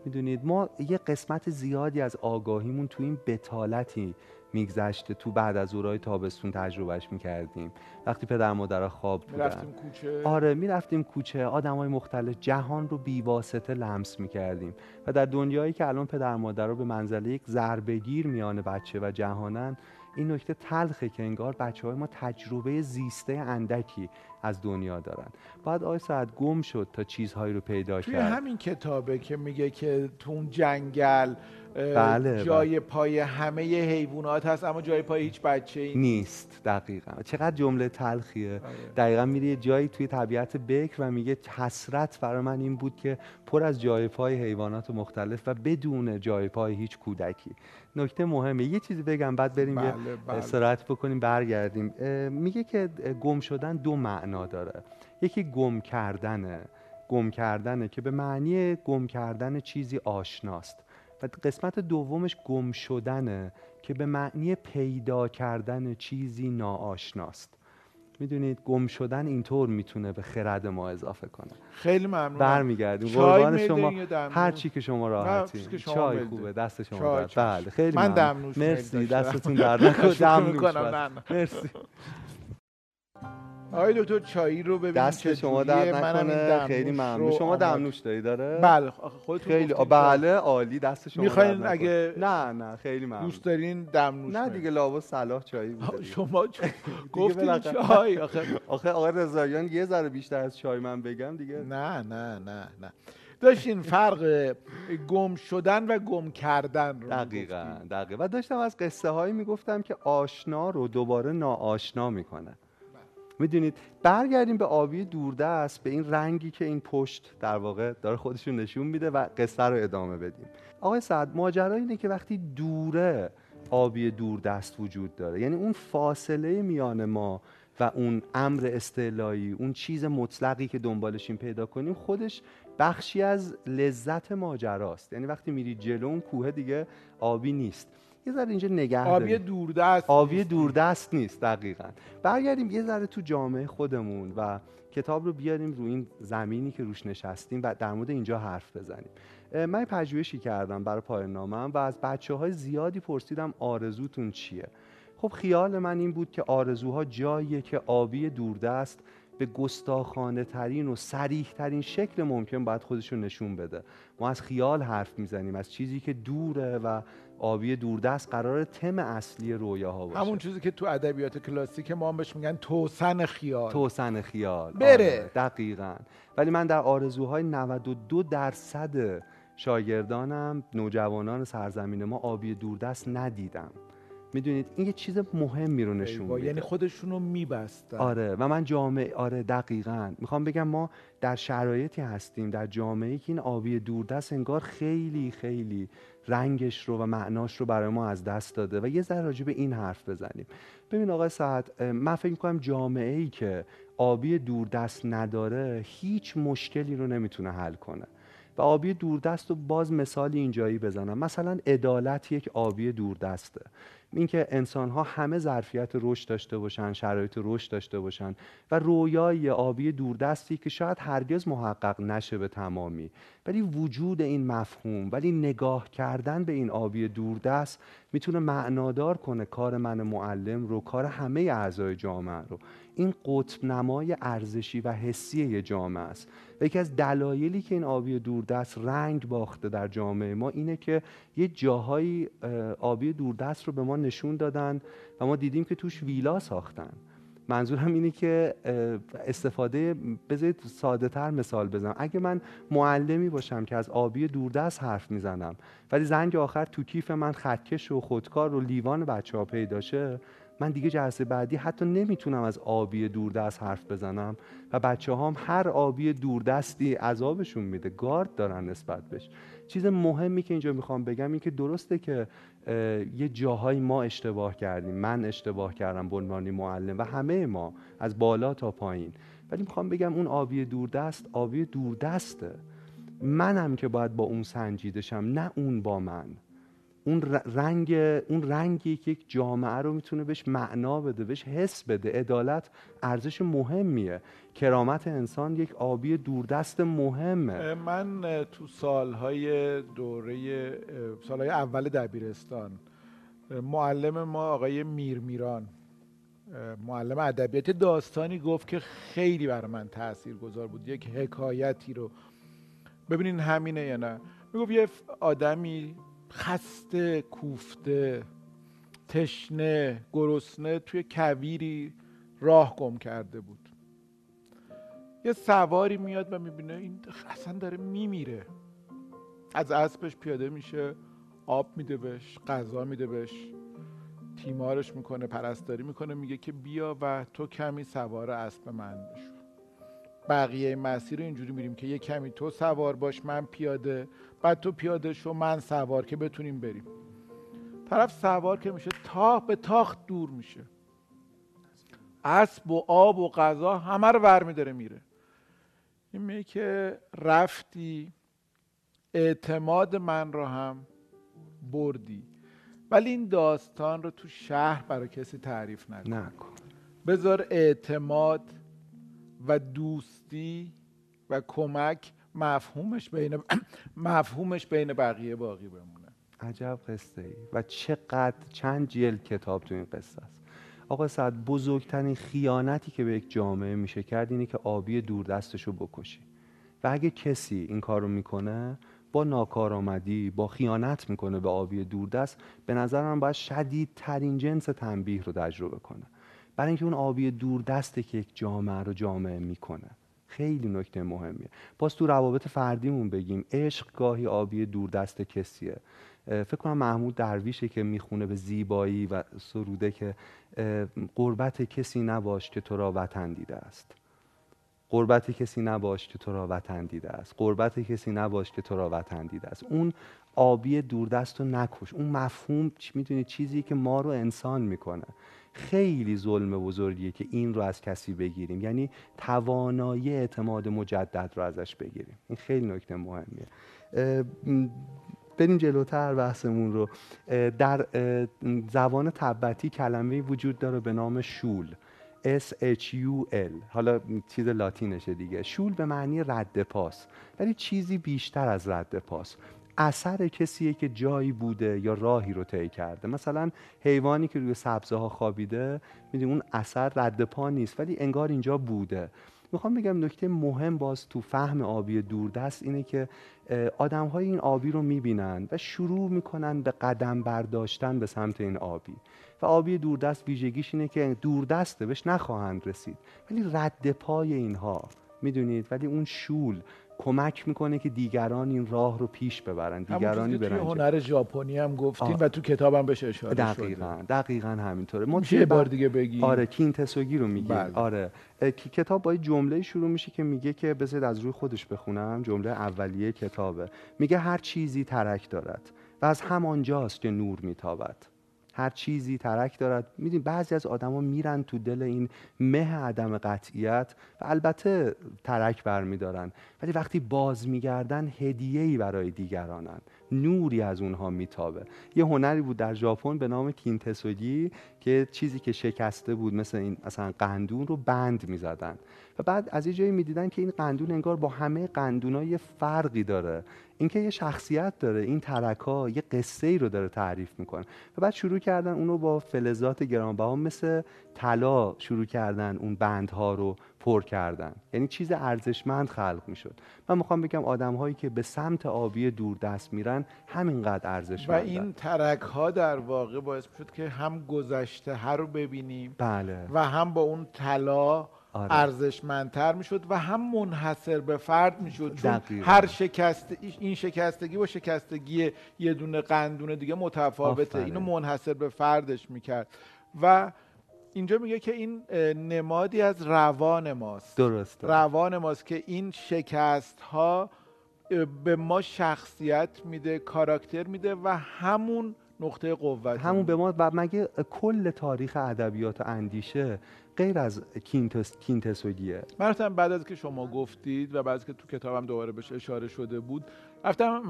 می‌دونید ما یه قسمت زیادی از آگاهیمون تو این بتالتی میگذشته. تو بعد از اورای تابستون تجربهش می‌کردیم. وقتی پدر مادر خواب بودن. کوچه. آره می‌رفتیم کوچه. آدم های مختلف جهان رو بیواسطه لمس می‌کردیم. و در دنیایی که الان پدر مادر رو به منزله یک ضربگیر میان بچه و جهانن این نکته تلخه که انگار بچه های ما تجربه زیسته اندکی از دنیا دارن. بعد آی ساعت گم شد تا چیزهایی رو پیدا کرد. توی همین کتابه که میگه که تو اون جنگل بله جای بله. پای همه حیوانات هست اما جای پای هیچ بچه ای نیست. دقیقا. چقدر جمله تلخیه. آره. دقیقا میری یه جایی توی طبیعت بکر و میگه حسرت برای من این بود که پر از جای پای حیوانات مختلف و بدون جای پای هیچ کودکی. نکته مهمه. یه چیزی بگم بعد بریم بله بله. بکنیم برگردیم. میگه که گم شدن دو معنا داره. یکی گم کردنه. گم کردنه که به معنی گم کردن چیزی آشناست. و قسمت دومش گم شدنه که به معنی پیدا کردن چیزی ناآشناست. می‌دونید گم شدن اینطور می‌تونه به خرد ما اضافه کنه. خیلی ممنون برمیگردیم. قربان شما. هر چی که شما راحتی چای خوبه دست شما بله خیلی من دمنوش مرسی دستتون درد نکنه. <laughs> مرسی. <laughs> آقای دکتر چایی رو ببین دست شما درد نکنه. خیلی ممنون. شما دمنوش داری؟ داره؟ بله خودتون خیلی بله عالی. دست شما می‌خواین اگه نه نه خیلی ممنون. دوست دارین دمنوش نه دیگه لابا صلاح چایی بود شما <laughs> <laughs> گفتین چای آخه. <laughs> آخه آقای رضاییان یه ذره بیشتر از چای من بگم دیگه. نه نه نه نه. داشتین فرق گم شدن و گم کردن رو دقیقا دقیقا. و داشتم از قصه هایی می‌گفتم که آشنا رو دوباره ناآشنا می‌کنه می‌دونید برگردیم به آبی دوردست به این رنگی که این پشت در واقع داره خودشون نشون میده و قصه رو ادامه بدیم. آقای سعد ماجرا اینه که وقتی دوره آبی دوردست وجود داره یعنی اون فاصله میان ما و اون امر استعلایی اون چیز مطلقی که دنبالشیم پیدا کنیم خودش بخشی از لذت ماجراست. یعنی وقتی میری جلو اون کوه دیگه آبی نیست. یه ذره اینجا نگه آبی دوردست آبی. دوردست نیست دقیقا. برگردیم یه ذره تو جامعه خودمون و کتاب رو بیاریم رو این زمینی که روش نشستیم و در مورد اینجا حرف بزنیم. من پژوهشی کردم برای پایان نامم و از بچه های زیادی پرسیدم آرزوتون چیه؟ خب خیال من این بود که آرزوها جاییه که آبی دوردست به گستاخانه ترین و سریح ترین شکل ممکن باید خودش رو نشون بده. ما از خیال حرف می‌زنیم از چیزی که دوره و آبی دوردست قرار تم اصلی رویاها باشه. همون چیزی که تو ادبیات کلاسیک ما هم بهش میگن توسن خیال. توسن خیال. بره. آره، دقیقا. ولی من در آرزوهای 92 درصد شاگردانم نوجوانان سرزمین ما آبی دوردست ندیدم. می‌دونید؟ این یه چیز مهمی رو نشون میده. یعنی خودشونو میبستن. آره و من جامعه آره دقیقا. می‌خوام بگم ما در شرایطی هستیم در جامعه که این آبی دوردست انگار خیلی خیلی رنگش رو و معناش رو برای ما از دست داده. و یه ذره راجع به این حرف بزنیم. ببین آقای سعد اه، من فکر می‌کنم جامعه ای که آبی دوردست نداره هیچ مشکلی رو نمی‌تونه حل کنه. و آبی دوردست رو باز مثالی اینجایی بزنم. مثلا عدالت یک آبی دوردسته. اینکه انسان ها همه ظرفیت رشد داشته باشن شرایط رشد داشته باشن و رویای آبی دوردستی که شاید هرگز محقق نشه به تمامی. ولی وجود این مفهوم ولی نگاه کردن به این آبی دوردست می‌تونه معنادار کنه کار من معلم رو کار همه اعضای جامعه رو. این قطب نمای ارزشی و حسی جامعه است. و یکی از دلایلی که این آبی دوردست رنگ باخته در جامعه ما اینه که یه جاهایی اه، آبی دوردست رو به ما نشون دادن و ما دیدیم که توش ویلا ساختن. منظورم اینه که استفاده بذارید ساده تر مثال بزنم. اگه من معلمی باشم که از آبی دوردست حرف می‌زنم ولی زنگ آخر تو کیف من خطکش و خودکار و لیوان بچه ها پیدا شه من دیگه جلسه بعدی حتی نمی‌تونم از آبی دوردست حرف بزنم و بچه هم هر آبی دوردستی عذابشون میده. گارد دارن نسبت بهش. چیز مهمی که اینجا می‌خوام بگم این که درسته که یه جاهایی ما اشتباه کردیم. من اشتباه کردم به عنوان معلم و همه ما از بالا تا پایین. ولی می‌خوام بگم اون آبی دوردست آبی دوردسته. منم که باید با اون سنجیدشم نه اون با من. اون رنگ اون رنگی که یک جامعه رو می‌تونه بهش معنا بده بهش حس بده. عدالت ارزش مهمیه. کرامت انسان یک آبی دوردست مهمه. من تو سالهای دوره سالهای اول دبیرستان معلم ما آقای میرمیران اه، معلم ادبیات داستانی گفت که خیلی برای من تأثیر گذار بود. یک حکایتی رو. ببینین همینه یا نه. می‌گفت یه آدمی خسته کوفته تشنه گرسنه توی کویری راه گم کرده بود. یه سواری میاد و می‌بینه این اصلا داره میمیره. از اسبش پیاده میشه آب میده بهش غذا میده بهش تیمارش می‌کنه پرستاری می‌کنه میگه که بیا و تو کمی سوار اسب من بشو. بقیه مسیر رو اینجوری میریم که یه کمی تو سوار باش من پیاده بعد تو پیاده شو من سوار که بتونیم بریم. طرف سوار که میشه تاخ به تاخت دور میشه. اسب و آب و غذا همه رو ور میداره میره. این میگه که رفتی اعتماد من رو هم بردی. ولی این داستان رو تو شهر برای کسی تعریف نکن. نکن. بذار اعتماد و دوستی و کمک مفهومش بین <clears throat> مفهومش بین بقیه باقی بمونه. عجب قصه ای و چقدر چند جلد کتاب تو این قصه است. آقا سعد بزرگترین خیانتی که به یک جامعه میشه کرد اینه که آبی دوردستشو بکشی. و اگه کسی این کارو می‌کنه با ناکارآمدی با خیانت می‌کنه به آبی دوردست به نظر من باید شدیدترین جنس تنبیه رو تجربه کنه. برای اینکه اون آبی دوردسته که یک جامعه رو جامعه می‌کنه. خیلی نکته مهمیه. باز تو روابط فردیمون بگیم عشق گاهی آبی دوردست کسیه. اه، فکر کنم محمود درویشه که می‌خونه به زیبایی و سروده که قربت کسی نباش که تو را وطن دیده است. قربت کسی نباش که تو را وطن دیده است. قربت کسی نباش که تو را وطن دیده است. اون آبی دوردست رو نکش. اون مفهوم می‌دونی؟ چیزی که ما رو انسان می‌کنه. خیلی ظلم بزرگیه که این رو از کسی بگیریم. یعنی توانایی اعتماد مجدد رو ازش بگیریم. این خیلی نکته مهمیه. بریم جلوتر بحثمون رو. در زبان تبتی کلمه وجود داره به نام شول. S H U L. حالا چیز لاتینشه دیگه. شول به معنی رد پاس. ولی چیزی بیشتر از رد پاس. اثر کسیه که جایی بوده یا راهی رو طی کرده. مثلا حیوانی که روی سبزه ها خوابیده می‌دونی اون اثر رد پا نیست ولی انگار اینجا بوده. می‌خوام بگم نکته مهم باز تو فهم آبی دوردست اینه که آدم های این آبی رو می‌بینن و شروع می‌کنن به قدم برداشتن به سمت این آبی. و آبی دوردست ویژگیش اینه که دوردسته بهش نخواهند رسید ولی رد پای اینها. می‌دونید؟ ولی اون شول کمک می‌کنه که دیگران این راه رو پیش ببرن دیگرانی برن توی هنر ژاپنی هم گفتیم و تو کتابم بهش اشاره دقیقاً شده. دقیقاً همینطوره. ما یه بار دیگه بگی؟ آره کینتسوگی رو میگه بله. آره. کتاب با جمله شروع میشه که میگه که بذارید از روی خودش بخونم. جمله اولیه کتابه. میگه هر چیزی ترک دارد و از همانجاست که نور میتابد. هر چیزی ترک دارد. میدین بعضی از آدما میرن تو دل این مه عدم قطعیت و البته ترک برمیدارن. ولی وقتی باز میگردن هدیه‌ای برای دیگرانن. نوری از اونها میتابه. یه هنری بود در ژاپن به نام کینتسوگی که چیزی که شکسته بود مثل این مثلا قندون رو بند می‌زدن. و بعد از یه جایی می‌دیدن که این قندون انگار با همه قندونای فرقی داره. اینکه یه شخصیت داره این ترکا یه قصه ای رو داره تعریف می‌کنه و بعد شروع کردن اونو با فلزات گرانبها مثل طلا شروع کردن اون بندها رو پر کردن. یعنی چیز ارزشمند خلق می‌شد. من می‌خوام بگم آدم هایی که به سمت آبی دور دست میرن همینقدر ارزشمند و این ترک ها در واقع باعث شد که هم گذشته هر رو ببینیم بله. و هم با اون طلا آره. ارزشمندتر می‌شد و هم منحصر به فرد می‌شد چون هر شکست این شکستگی با شکستگی یه دونه قندون دیگه متفاوته. اینو منحصر به فردش می‌کرد. و اینجا میگه که این نمادی از روان ماست. درست. روان ماست که این شکست ها به ما شخصیت میده کاراکتر میده و همون نقطه قوت همون به ما و مگه کل تاریخ ادبیات اندیشه غیر از کینتس کینتسوگیه. من بعد از که شما گفتید و بعد از که تو کتابم دوباره بهش اشاره شده بود رفتم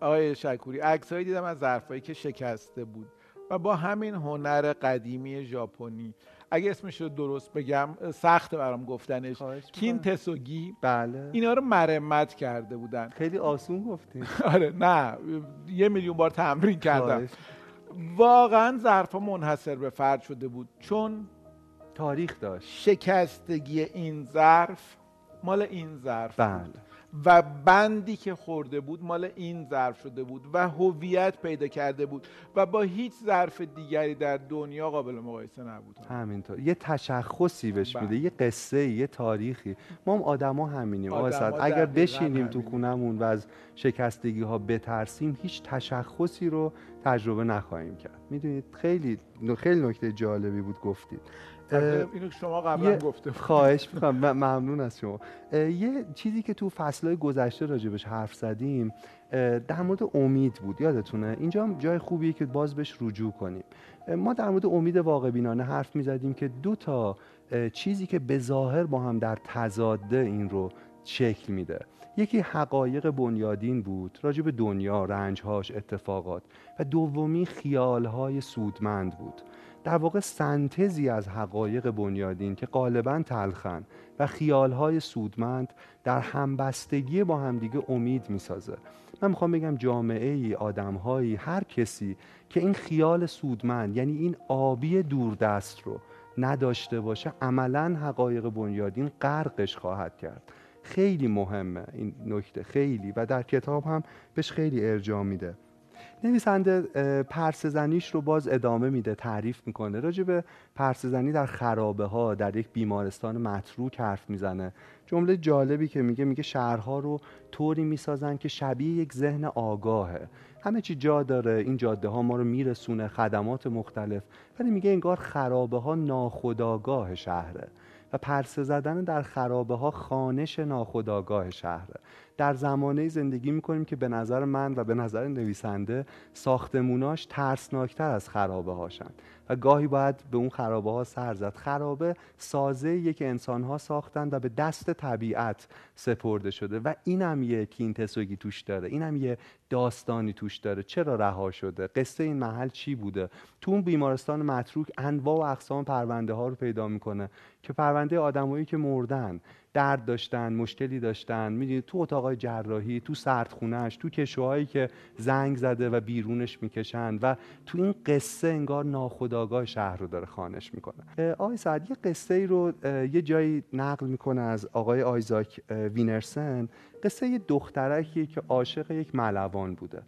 آقای شکوری عکسایی دیدم از ظرفایی که شکسته بود و با همین هنر قدیمی ژاپنی. اگه اسمش رو درست بگم سخت برام گفتنش. کینتسوگی. بله. اینا رو مرمت کرده بودن. خیلی آسون گفتین <laughs> آره نه یه میلیون بار تمرین کردم. واقعا ظرفا منحصر به فرد شده بود چون تاریخ داشت. شکستگی این ظرف مال این ظرف بله. و بندی که خورده بود مال این ظرف شده بود و هویت پیدا کرده بود و با هیچ ظرف دیگری در دنیا قابل مقایسه نبود. همینطور. یه تشخصی بهش میده بله. یه قصه یه تاریخی. ما هم آدما همینیم اگر بشینیم تو خونمون و از شکستگی ها بترسیم هیچ تشخصی رو تجربه نخواهیم کرد. می‌دونید خیلی خیلی نکته جالبی بود گفتید. اینو شما قبلا گفته خواهش می‌کنم ممنون از شما. یه چیزی که تو فصلهای گذشته راجبش حرف زدیم در مورد امید بود یادتونه؟ اینجا هم جای خوبیه که باز بهش رجوع کنیم. ما در مورد امید واقع بینانه حرف می‌زدیم که دو تا چیزی که به ظاهر با هم در تضاده این رو شکل میده. یکی حقایق بنیادین بود راجع به دنیا رنجهاش اتفاقات. و دومی خیالهای سودمند بود. در واقع سنتزی از حقایق بنیادین که غالبا تلخن و خیالهای سودمند در همبستگی با همدیگه امید می‌سازه. من می‌خوام بگم جامعه ای آدمهایی هر کسی که این خیال سودمند یعنی این آبی دوردست رو نداشته باشه عملا حقایق بنیادین غرقش خواهد کرد. خیلی مهمه این نکته خیلی. و در کتاب هم بهش خیلی ارجاع میده. نویسنده پرسزنیش رو باز ادامه میده تعریف می‌کنه. راجع به پرسزنی در خرابه ها در یک بیمارستان متروک حرف می‌زنه. جمله جالبی که میگه میگه شهرها رو طوری می‌سازن که شبیه یک ذهن آگاهه. همه چی جا داره این جاده ها ما رو میرسونه خدمات مختلف. ولی میگه انگار خرابه ها ناخداگاه شهره. پرسه زدن در خرابه ها خانش ناخداگاه شهره در زمانه زندگی می‌کنیم که به نظر من و به نظر نویسنده ساختموناش ترسناکتر از خرابه هاشن و گاهی باید به اون خرابه ها سر زد. خرابه سازه که انسان ها ساختن و به دست طبیعت سپرده شده. و اینم یه کینتسوگی توش داره. اینم یه داستانی توش داره. چرا رها شده؟ قصه این محل چی بوده؟ تو اون بیمارستان متروک انواع و اقسام پرونده ها رو پیدا می‌کنه که پرونده آدمایی که مردن. درد داشتن مشکلی داشتن. می‌دونید تو اتاقای جراحی تو سردخونهش تو کشوهایی که زنگ زده و بیرونش می‌کشن و تو این قصه انگار ناخداگاه شهر رو داره خانش می‌کنه. آقای سعد یه قصه ای رو یه جایی نقل می‌کنه از آقای آیزاک وینرسن. قصه یه دخترکیه که عاشق یک ملوان بوده.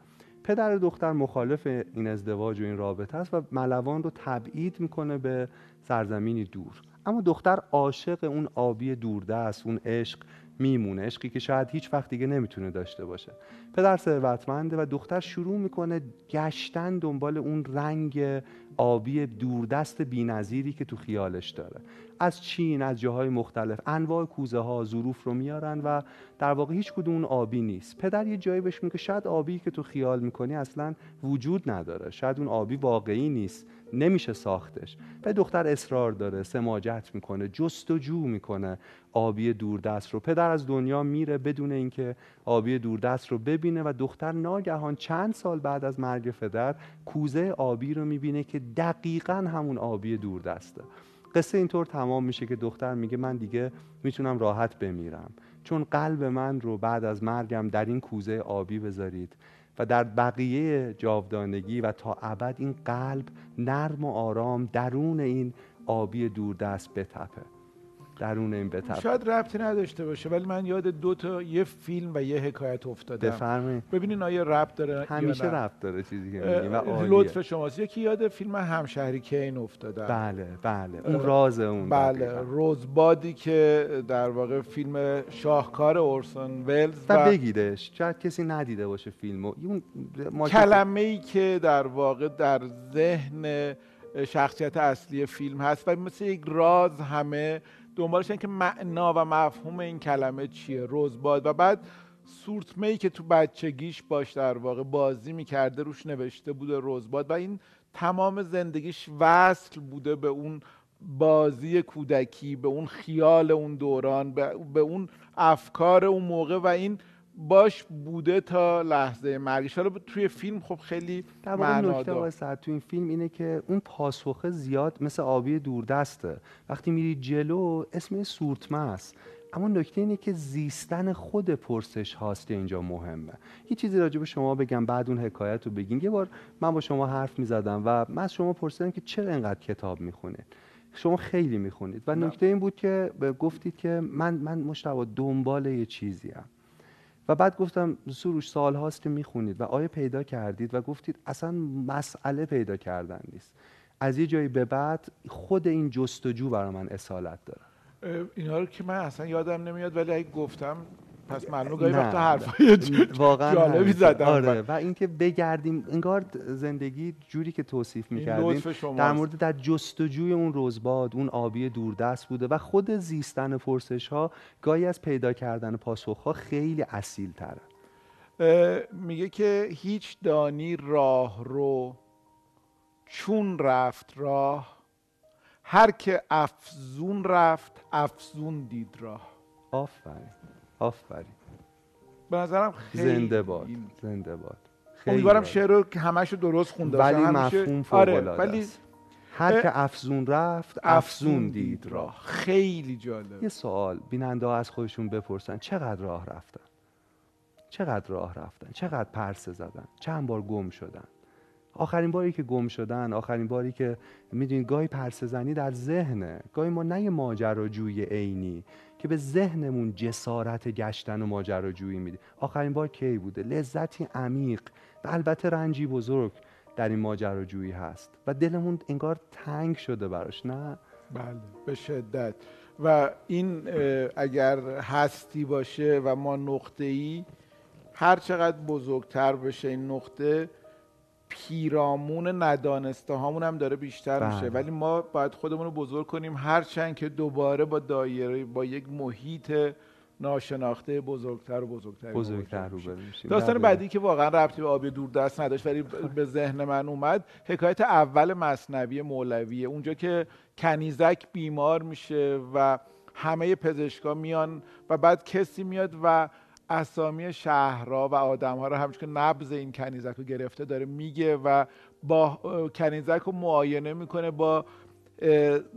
پدر دختر مخالف این ازدواج و این رابطه است و ملوان رو تبعید می‌کنه به سرزمینی دور. اما دختر عاشق اون آبی دوردست اون عشق میمونه عشقی که شاید هیچ وقت دیگه نمی‌تونه داشته باشه. پدر ثروتمنده و دختر شروع می‌کنه گشتن دنبال اون رنگ آبی دوردست بینظیری که تو خیالش داره. از چین از جاهای مختلف. انواع کوزه ها ظروف رو میارن و در واقع هیچ کدوم آبی نیست. پدر یه جایی بهش میگه شاید آبی که تو خیال می‌کنی اصلا وجود نداره. شاید اون آبی واقعی نیست. نمیشه ساختش. و دختر اصرار داره سماجت می‌کنه جستجو می‌کنه آبی دوردست رو. پدر از دنیا میره بدون اینکه آبی دوردست رو ببینه و دختر ناگهان چند سال بعد از مرگ پدر کوزه آبی رو می‌بینه که دقیقا همون آبی دوردسته. قصه اینطور تمام میشه که دختر میگه من دیگه می‌تونم راحت بمیرم. چون قلب من رو بعد از مرگم در این کوزه آبی بذارید و در بقیه جاودانگی و تا ابد این قلب نرم و آرام درون این آبی دوردست بتپه. درون این بتپه شاید ربطی نداشته باشه ولی من یاد دو تا یه فیلم و یه حکایت افتادم. بفرمایید. ببینین آیا ربط داره همیشه ربط داره چیزی که میگی و عالیه. لطف شماست. یکی یاد فیلم همشهری کین افتادم بله بله. اون راز اون بله. روزبادی که در واقع فیلم شاهکار اورسون ولز و بگیرش شاید کسی ندیده باشه فیلمو. اون کلمه ای که در واقع در ذهن شخصیت اصلی فیلم هست و مثل یک راز همه دنبالشن که معنا و مفهوم این کلمه چیه روزباد و بعد سورتمه ای که تو بچگیش باش در واقع بازی می‌کرده روش نوشته بوده روزباد و این تمام زندگیش وصل بوده به اون بازی کودکی به اون خیال اون دوران به اون افکار اون موقع. و این باش بوده تا لحظه مرگش. حالا توی فیلم خب خیلی در واقع نکته آقای تو این فیلم اینه که اون پاسخه زیاد مثل آبی دوردسته. وقتی میری جلو اسم سورتمه است اما نکته اینه که زیستن خود پرسش هاست اینجا مهمه. یه چیزی راجع به شما بگم بعد اون حکایت رو بگین یه بار من با شما حرف می‌زدم و من از شما پرسیدم که چرا اینقدر کتاب می‌خونید؟ شما خیلی می‌خونید. و. نکته این بود که گفتید که من من مشتبه دنبال یه چیزی و بعد گفتم سروش سال هاست که می‌خونید. و آیا پیدا کردید؟ و گفتید اصلا مسئله پیدا کردن نیست. از یه جایی به بعد خود این جستجو برای من اصالت داره. اه، اینا رو که من اصلا یادم نمیاد ولی اگه گفتم پس معلومه گاهی وقتا حرفای واقعا جالبی. زدم. آره و اینکه بگردیم انگار زندگی جوری که توصیف می‌کردیم. در مورد در جستجوی اون روزباد اون آبی دوردست بوده و خود زیستن پرسش ها گاهی از پیدا کردن پاسخ ها خیلی اصیل تره اه، میگه که هیچ دانی راه رو چون رفت راه هر که افزون رفت افزون دید راه. آفرین. آفرین. به نظرم خیلی زنده باد زنده باد. خیلی امیدوارم. شعر رو که همش درست خونده. ولی مفهوم فوق آره ولی است. هر که افزون رفت افزون دید راه خیلی جالب. یه سوال بیننده ها از خودشون بپرسن چقدر راه رفتن؟ چقدر راه رفتن؟ چقدر پرسه زدن؟ چند بار گم شدن؟ آخرین باری که گم شدن آخرین باری که می‌دونید گاهی پرسه زنی در ذهنه. گاهی ما نه ماجراجوی عینی که به ذهنمون جسارت گشتن و ماجراجویی میده آخرین بار کی بوده؟ لذتی عمیق. و البته رنجی بزرگ در این ماجراجویی هست. و دلمون انگار تنگ شده براش نه؟ بله به شدت. و این اگر هستی باشه و ما نقطه ای هر چقدر بزرگتر بشه این نقطه پیرامون ندانسته هامون هم داره بیشتر بله. میشه ولی ما باید خودمون رو بزرگ کنیم. هرچند که دوباره با دایره با یک محیط ناشناخته بزرگتر و بزرگتر بزرگتر رو میشیم. داستان بعدی که واقعا ربطی به آبی دست نداشت ولی به ذهن من اومد حکایت اول مصنوی مولویه. اونجا که کنیزک بیمار میشه و همه پزشکا میان و بعد کسی میاد و اسامی شهرها و آدمها رو همچون که نبز این کنیزک رو گرفته داره میگه و با کنیزک رو معاینه می‌کنه با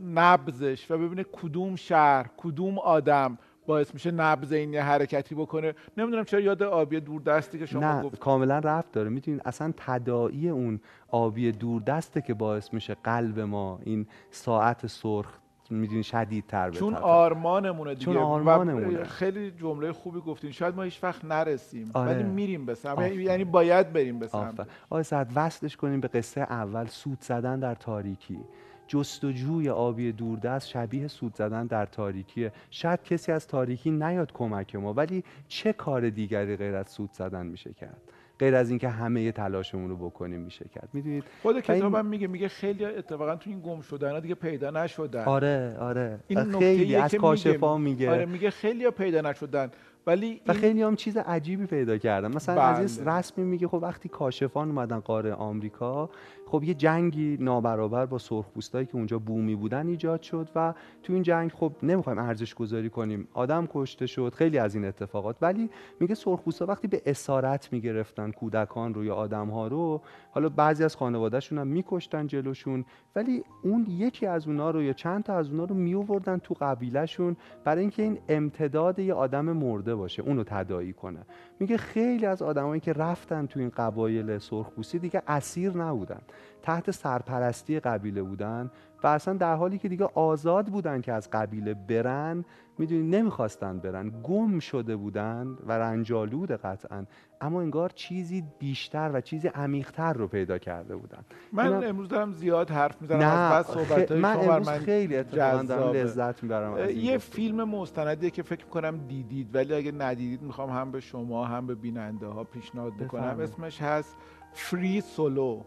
نبزش و ببینه کدوم شهر کدوم آدم باعث میشه نبز این یه حرکتی بکنه. نمی‌دونم چرا یاد آبی دوردستی که شما نه، گفت کاملا رفت داره. می‌دونید اصلا تداعی اون آبی دوردسته که باعث میشه قلب ما این ساعت سرخ می‌دونی شدید تر چون آرمانمونه دیگه چون آرمانمونه. خیلی جمله خوبی گفتین. شاید ما هیچ وقت نرسیم. آره. ولی میریم به سمت. یعنی باید بریم به سمت. آقای سعد وصلش کنیم به قصه اول. سود زدن در تاریکی. جستجوی آبی دوردست شبیه سود زدن در تاریکیه. شاید کسی از تاریکی نیاد کمک ما. ولی چه کار دیگری غیر از سود زدن میشه کرد؟ غیر از اینکه همه تلاشمون رو بکنیم میشه کرد. می‌دونید؟ خود کتابم این... میگه میگه خیلی اتفاقا تو این گم شدن دیگه پیدا نشدن. آره آره. این خیلی از کاشفا میگه. آره میگه خیلی پیدا نشدن. ولی و خیلی هم چیز عجیبی پیدا کردن. مثلا بله. عزیز رسمی میگه خب وقتی کاشفان اومدن قاره آمریکا خب یه جنگی نابرابر با سرخپوستایی که اونجا بومی بودن ایجاد شد و تو این جنگ خب نمی‌خوایم ارزش گذاری کنیم. آدم کشته شد خیلی از این اتفاقات. ولی میگه سرخپوستا وقتی به اسارت می‌گرفتن کودکان رو یا آدم ها رو حالا بعضی از خانوادهشون هم میکشتن جلوشون. ولی اون یکی از اونا رو یا چند تا از اونا رو میووردن تو قبیلهشون برای اینکه این امتداد یه آدم مرده باشه اونو تداعی کنه. میگه خیلی از آدمایی که رفتن تو این قبایل سرخپوستی دیگه اسیر نبودن. تحت سرپرستی قبیله بودن و اصلا در حالی که دیگه آزاد بودن که از قبیله برن می‌دونی نمی‌خواستن برن. گم شده بودن و رنجالود قطعا. اما انگار چیزی بیشتر و چیزی عمیقتر رو پیدا کرده بودن. من امروز دارم زیاد حرف می‌زنم از صحبت من امروز من خیلی اتفاقا دارم لذت می‌برم یه فیلم مستندیه که فکر می‌کنم دیدید ولی اگه ندیدید می‌خوام هم به شما هم به بیننده ها پیشنهاد بکنم. اسمش هست فری سولو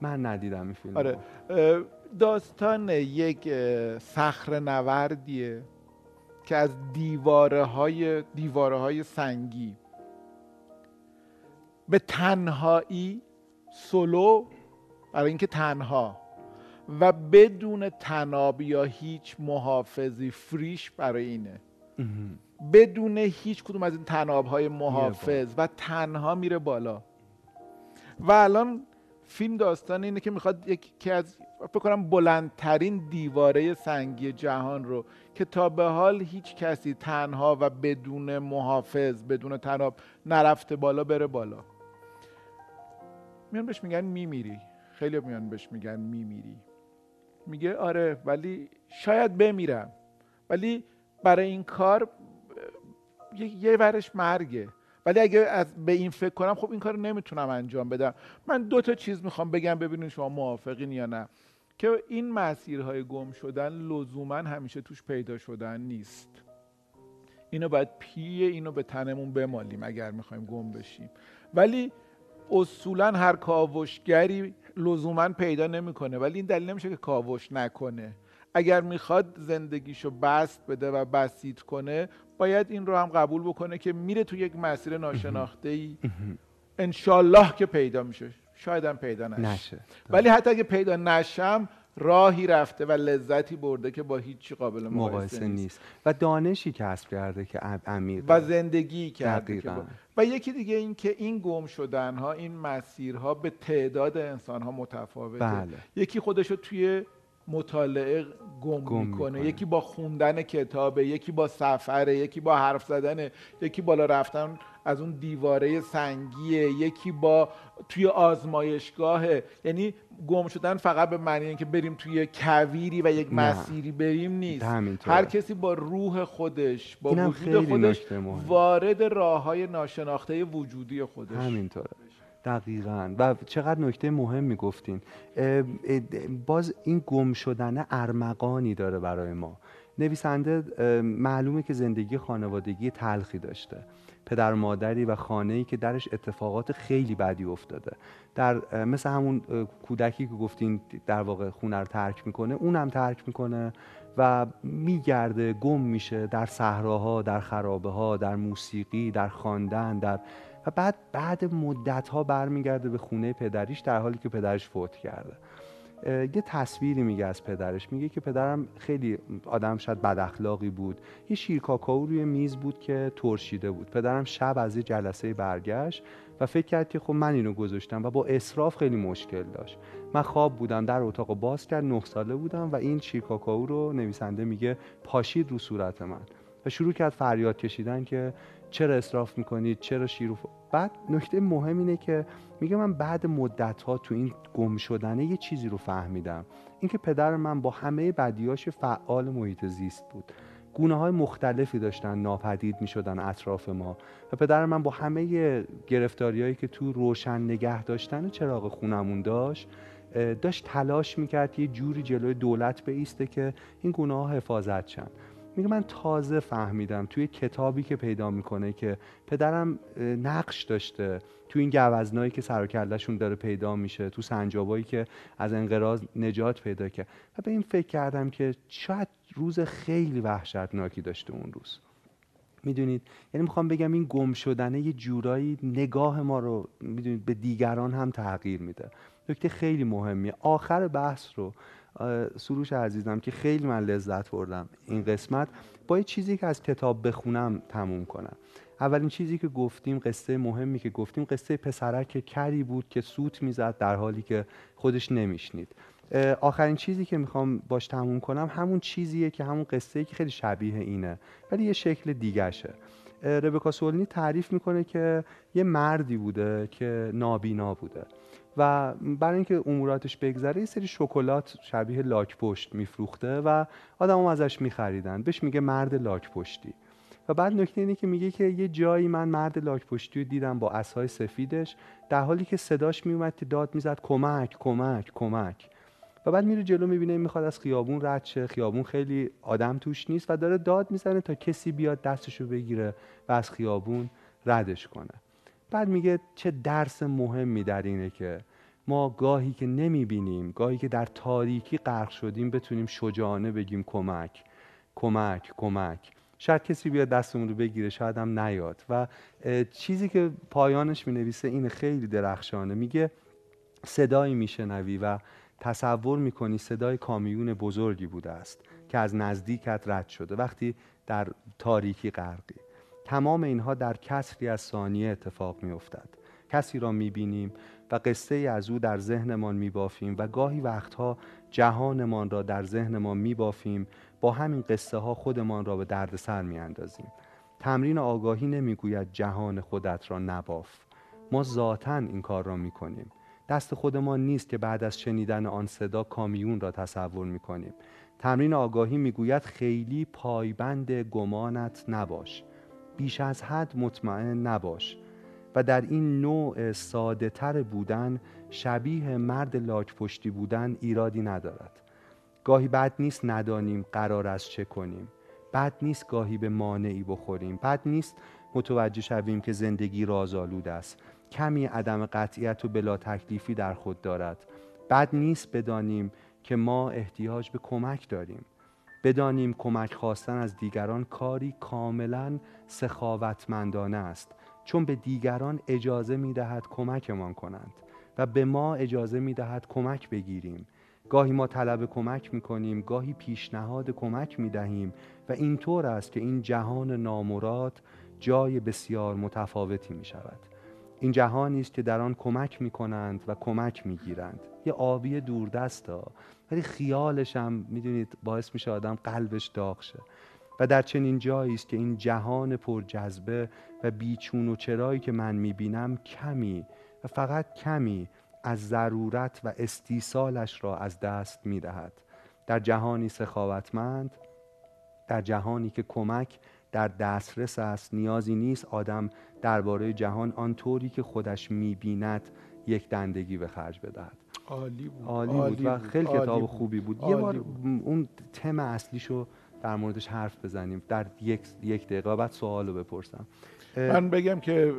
من ندیدم این فیلم آره. داستان یک صخر نوردیه که از دیواره های, دیواره های سنگی به تنهایی سولو برای اینکه تنها و بدون تناب یا هیچ محافظی فریش برای اینه. بدون هیچ کدوم از این تناب های محافظ و تنها میره بالا. و الان فیلم داستان اینه که می‌خواد یکی از فکر کنم بلندترین دیواره سنگی جهان رو که تا به حال هیچ کسی تنها و بدون محافظ بدون تناب نرفته بالا بره بالا. میان بهش میگن میمیری. خیلی میان بهش میگن میمیری. میگه آره ولی شاید بمیرم. ولی برای این کار یه ورش مرگه. ولی اگه از به این فکر کنم خب این کار نمی‌تونم انجام بدم. من دو تا چیز می‌خوام بگم ببینید شما موافقین یا نه. که این مسیرهای گم شدن لزوما همیشه توش پیدا شدن نیست. اینو باید پی اینو به تنمون بمالیم اگر می‌خوایم گم بشیم. ولی اصولا هر کاوشگری لزوما پیدا نمی‌کنه. ولی این دلیل نمیشه که کاوش نکنه. اگر می‌خواد زندگیشو بست بده و بسیط کنه باید این رو هم قبول بکنه که میره تو یک مسیر ناشناخته ای انشالله که پیدا میشه. شاید هم پیدا نشه, نشه. ولی حتی اگه پیدا نشم راهی رفته و لذتی برده که با هیچی قابل مقایسه نیست. نیست. و دانشی کسب کرده که عمیق و زندگی کرده که با... و یکی دیگه این که این گم شدن ها این مسیرها به تعداد انسان ها متفاوته. بله. یکی خودشو توی مطالعه گم, گم می‌کنه. یکی با خوندن کتابه یکی با سفره یکی با حرف زدن یکی بالا رفتن از اون دیواره سنگیه یکی با توی آزمایشگاهه یعنی گم شدن فقط به معنی اینکه بریم توی کویری و یک مسیری بریم نیست. هر کسی با روح خودش با وجود خودش وارد راه های ناشناخته وجودی خودش. همینطوره. دقیقا. و چقدر نکته مهم می‌گفتین. باز این گم شدن ارمغانی داره برای ما. نویسنده معلومه که زندگی خانوادگی تلخی داشته. پدر مادری و خانه‌ای که درش اتفاقات خیلی بدی افتاده. در مثل همون کودکی که گفتین در واقع خونه رو ترک می‌کنه اونم ترک می‌کنه. و میگرده گم میشه در صحراها در خرابه ها در موسیقی در خواندن در و بعد بعد مدت ها برمیگرده به خونه پدریش در حالی که پدرش فوت کرده. یه تصویری میگه از پدرش. میگه که پدرم خیلی آدم شاید بد اخلاقی بود. یه شیر کاکائو روی میز بود که ترشیده بود. پدرم شب از یه جلسه برگشت و فکر کرد که خب من اینو گذاشتم و با اصراف خیلی مشکل داشت. من خواب بودم در اتاق باز کرد نه ساله بودم و این شیر کاکائو رو نویسنده میگه پاشید رو صورت من. و شروع کرد فریاد کشیدن که چرا اصراف می‌کنید؟ چرا شیر بعد نکته مهم اینه که میگه من بعد مدت ها تو این گم شدنه یه چیزی رو فهمیدم. اینکه پدر من با همه بدیاش فعال محیط زیست بود. گونه های مختلفی داشتن ناپدید می شدن اطراف ما. و پدر من با همه گرفتاریایی که تو روشن نگه داشتن چراغ خونمون داشت داشت تلاش می‌کرد یه جوری جلوی دولت بیسته که این گونه ها حفاظت شن. میگه من تازه فهمیدم توی کتابی که پیدا می‌کنه که پدرم نقش داشته تو این گوزنایی که سر و داره پیدا میشه تو سنجابایی که از انقراض نجات پیدا کرد. و به این فکر کردم که شاید روز خیلی وحشتناکی داشته اون روز. می‌دونید؟ یعنی می‌خوام بگم این گم شدنه یه جورایی نگاه ما رو می‌دونید به دیگران هم تغییر میده. نکته خیلی مهمیه. آخر بحث رو سروش عزیزم که خیلی من لذت بردم این قسمت با یه چیزی که از کتاب بخونم تموم کنم. اولین چیزی که گفتیم قصه مهمی که گفتیم قصه پسرک کری بود که سوت می‌زد در حالی که خودش نمیشنید. آخرین چیزی که می‌خوام باش تموم کنم همون چیزیه که همون قصه که خیلی شبیه اینه ولی یه شکل دیگهشه. ربکا سولنی تعریف می‌کنه که یه مردی بوده که نابینا بوده. و برای اینکه اموراتش بگذره یه سری شکلات شبیه لاک پشت میفروخته و آدم هم ازش میخریدن. بهش میگه مرد لاک پشتی و بعد نکته اینه که میگه که یه جایی من مرد لاک پشتی رو دیدم با اسهای سفیدش در حالی که صداش میومد که داد می‌زد کمک کمک کمک. و بعد میره جلو می‌بینه می‌خواد از خیابون رد شه. خیابون خیلی آدم توش نیست و داره داد می‌زنه تا کسی بیاد دستشو بگیره و از خیابون ردش کنه. بعد میگه چه درس مهمی در اینه که ما گاهی که نمی‌بینیم گاهی که در تاریکی غرق شدیم بتونیم شجاعانه بگیم کمک کمک کمک. شاید کسی بیاد دستمون رو بگیره شاید هم نیاد. و چیزی که پایانش می نویسه این خیلی درخشانه. میگه صدایی میشنوی و تصور می‌کنی صدای کامیون بزرگی بوده است که از نزدیکت رد شده وقتی در تاریکی غرقی. تمام اینها در کسری از ثانیه اتفاق میافتد. کسی را می‌بینیم و قصه از او در ذهنمان میبافیم و گاهی وقتها جهانمان را در ذهنمان میبافیم با همین قصه ها خودمان را به دردسر میاندازیم. تمرین آگاهی نمی‌گوید جهان خودت را نباف. ما ذاتا این کار را می‌کنیم. دست خودمان نیست که بعد از شنیدن آن صدا کامیون را تصور می‌کنیم. تمرین آگاهی می‌گوید خیلی پایبند گمانت نباش. بیش از حد مطمئن نباش. و در این نوع ساده تر بودن شبیه مرد لاک پشتی بودن ایرادی ندارد. گاهی بد نیست ندانیم قرار است چه کنیم. بد نیست گاهی به مانعی بخوریم. بد نیست متوجه شویم که زندگی رازآلود است. کمی عدم قطعیت و بلا تکلیفی در خود دارد. بد نیست بدانیم که ما احتیاج به کمک داریم. بدانیم کمک خواستن از دیگران کاری کاملا سخاوتمندانه است چون به دیگران اجازه می دهد کمکمان کنند و به ما اجازه می دهد کمک بگیریم. گاهی ما طلب کمک می کنیم گاهی پیشنهاد کمک می دهیم و اینطور است که این جهان نامراد جای بسیار متفاوتی می شود این جهانی است که در آن کمک می کنند و کمک می گیرند یه آبی دوردست ها ولی خیالش هم می‌دونید باعث میشه آدم قلبش داغ شه. و در چنین جایی است که این جهان پرجذبه و بیچون و چرایی که من می‌بینم کمی و فقط کمی از ضرورت و استیصالش را از دست می‌دهد. در جهانی سخاوتمند در جهانی که کمک در دسترس است. نیازی نیست آدم درباره جهان آنطوری که خودش می‌بیند یک دندگی به خرج بدهد. عالی بود. عالی, بود و خیلی کتاب خوبی بود. یه بار اون تم اصلیشو در موردش حرف بزنیم. در یک, یک دقیقه بعد سوال رو بپرسم من بگم که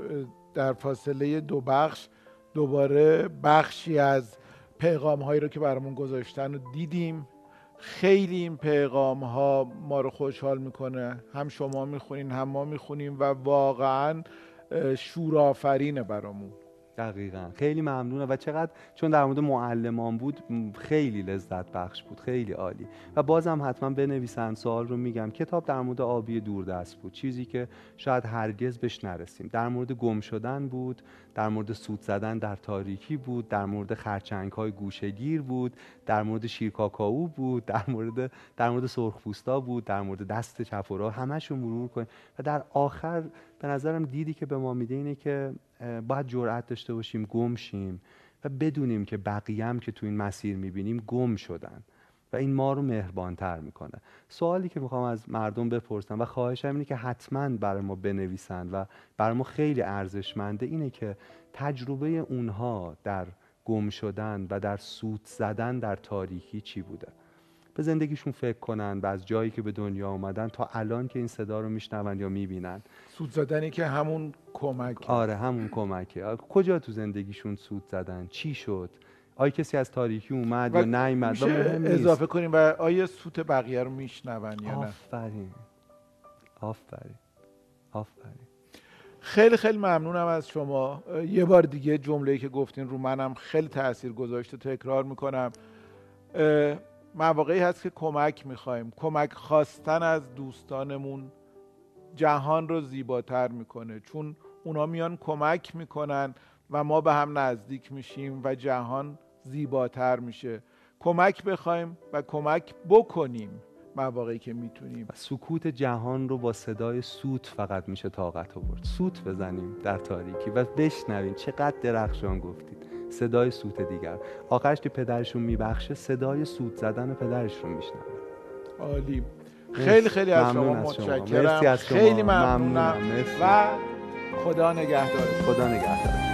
در فاصله دو بخش دوباره بخشی از پیغام هایی رو که برامون گذاشتن رو دیدیم. خیلی این پیغام ها ما رو خوشحال می‌کنه. هم شما می‌خونین هم ما می‌خونیم و واقعا شورآفرینه برامون. دقیقا. خیلی ممنونه و چقدر چون در مورد معلمان بود خیلی لذت بخش بود. خیلی عالی. و بازم حتما بنویسن سوال رو میگم. کتاب در مورد آبی دوردست بود. چیزی که شاید هرگز بهش نرسیم. در مورد گم شدن بود. در مورد سود زدن در تاریکی بود. در مورد خرچنگ های گوشگیر بود. در مورد شیرکاکائو بود. در مورد در مورد سرخپوستا بود. در مورد دست چپورا. همش رو مرور کنیم. و در آخر به نظرم دیدی که به ما میده اینه که باید جرأت داشته باشیم گم شیم و بدونیم که بقیه که تو این مسیر می‌بینیم گم شدن و این ما رو مهربانتر می‌کنه. سوالی که می‌خوام از مردم بپرسم و خواهشم اینه که حتما برای ما بنویسن و برای ما خیلی ارزشمنده اینه که تجربه اونها در گم شدن و در سوت زدن در تاریکی چی بوده؟ به زندگیشون فکر کنن و از جایی که به دنیا آمدن تا الان که این صدا رو میشنون یا می‌بینن. سود زدنی که همون کمک. آره همون کمکه. کجا تو زندگیشون سود زدن؟ چی شد؟ آیا کسی از تاریکی اومد یا نیومد؟ اضافه کنیم و آیا سوت بقیه رو میشنون یا نه؟ آفرین. آفرین. آفرین. خیلی خیلی ممنونم از شما. یه بار دیگه جمله‌ای که گفتین رو منم خیلی تاثیر گذاشته تکرار می‌کنم. مواقعی هست که کمک می‌خوایم. کمک خواستن از دوستانمون جهان رو زیباتر می‌کنه. چون اونا میان کمک می‌کنن و ما به هم نزدیک میشیم و جهان زیباتر میشه. کمک بخوایم و کمک بکنیم مواقعی که می‌تونیم. سکوت جهان رو با صدای سوت فقط میشه طاقت آورد. سوت بزنیم در تاریکی و بشنویم چقدر درخشان گفتید. صدای سوت دیگر. آخرش که پدرشون میبخشه صدای سوت زدن پدرش رو میشنوه. عالی. خیلی خیلی از شما متشکرم. خیلی ممنونم. و خدا نگهدار. خدا نگهدار.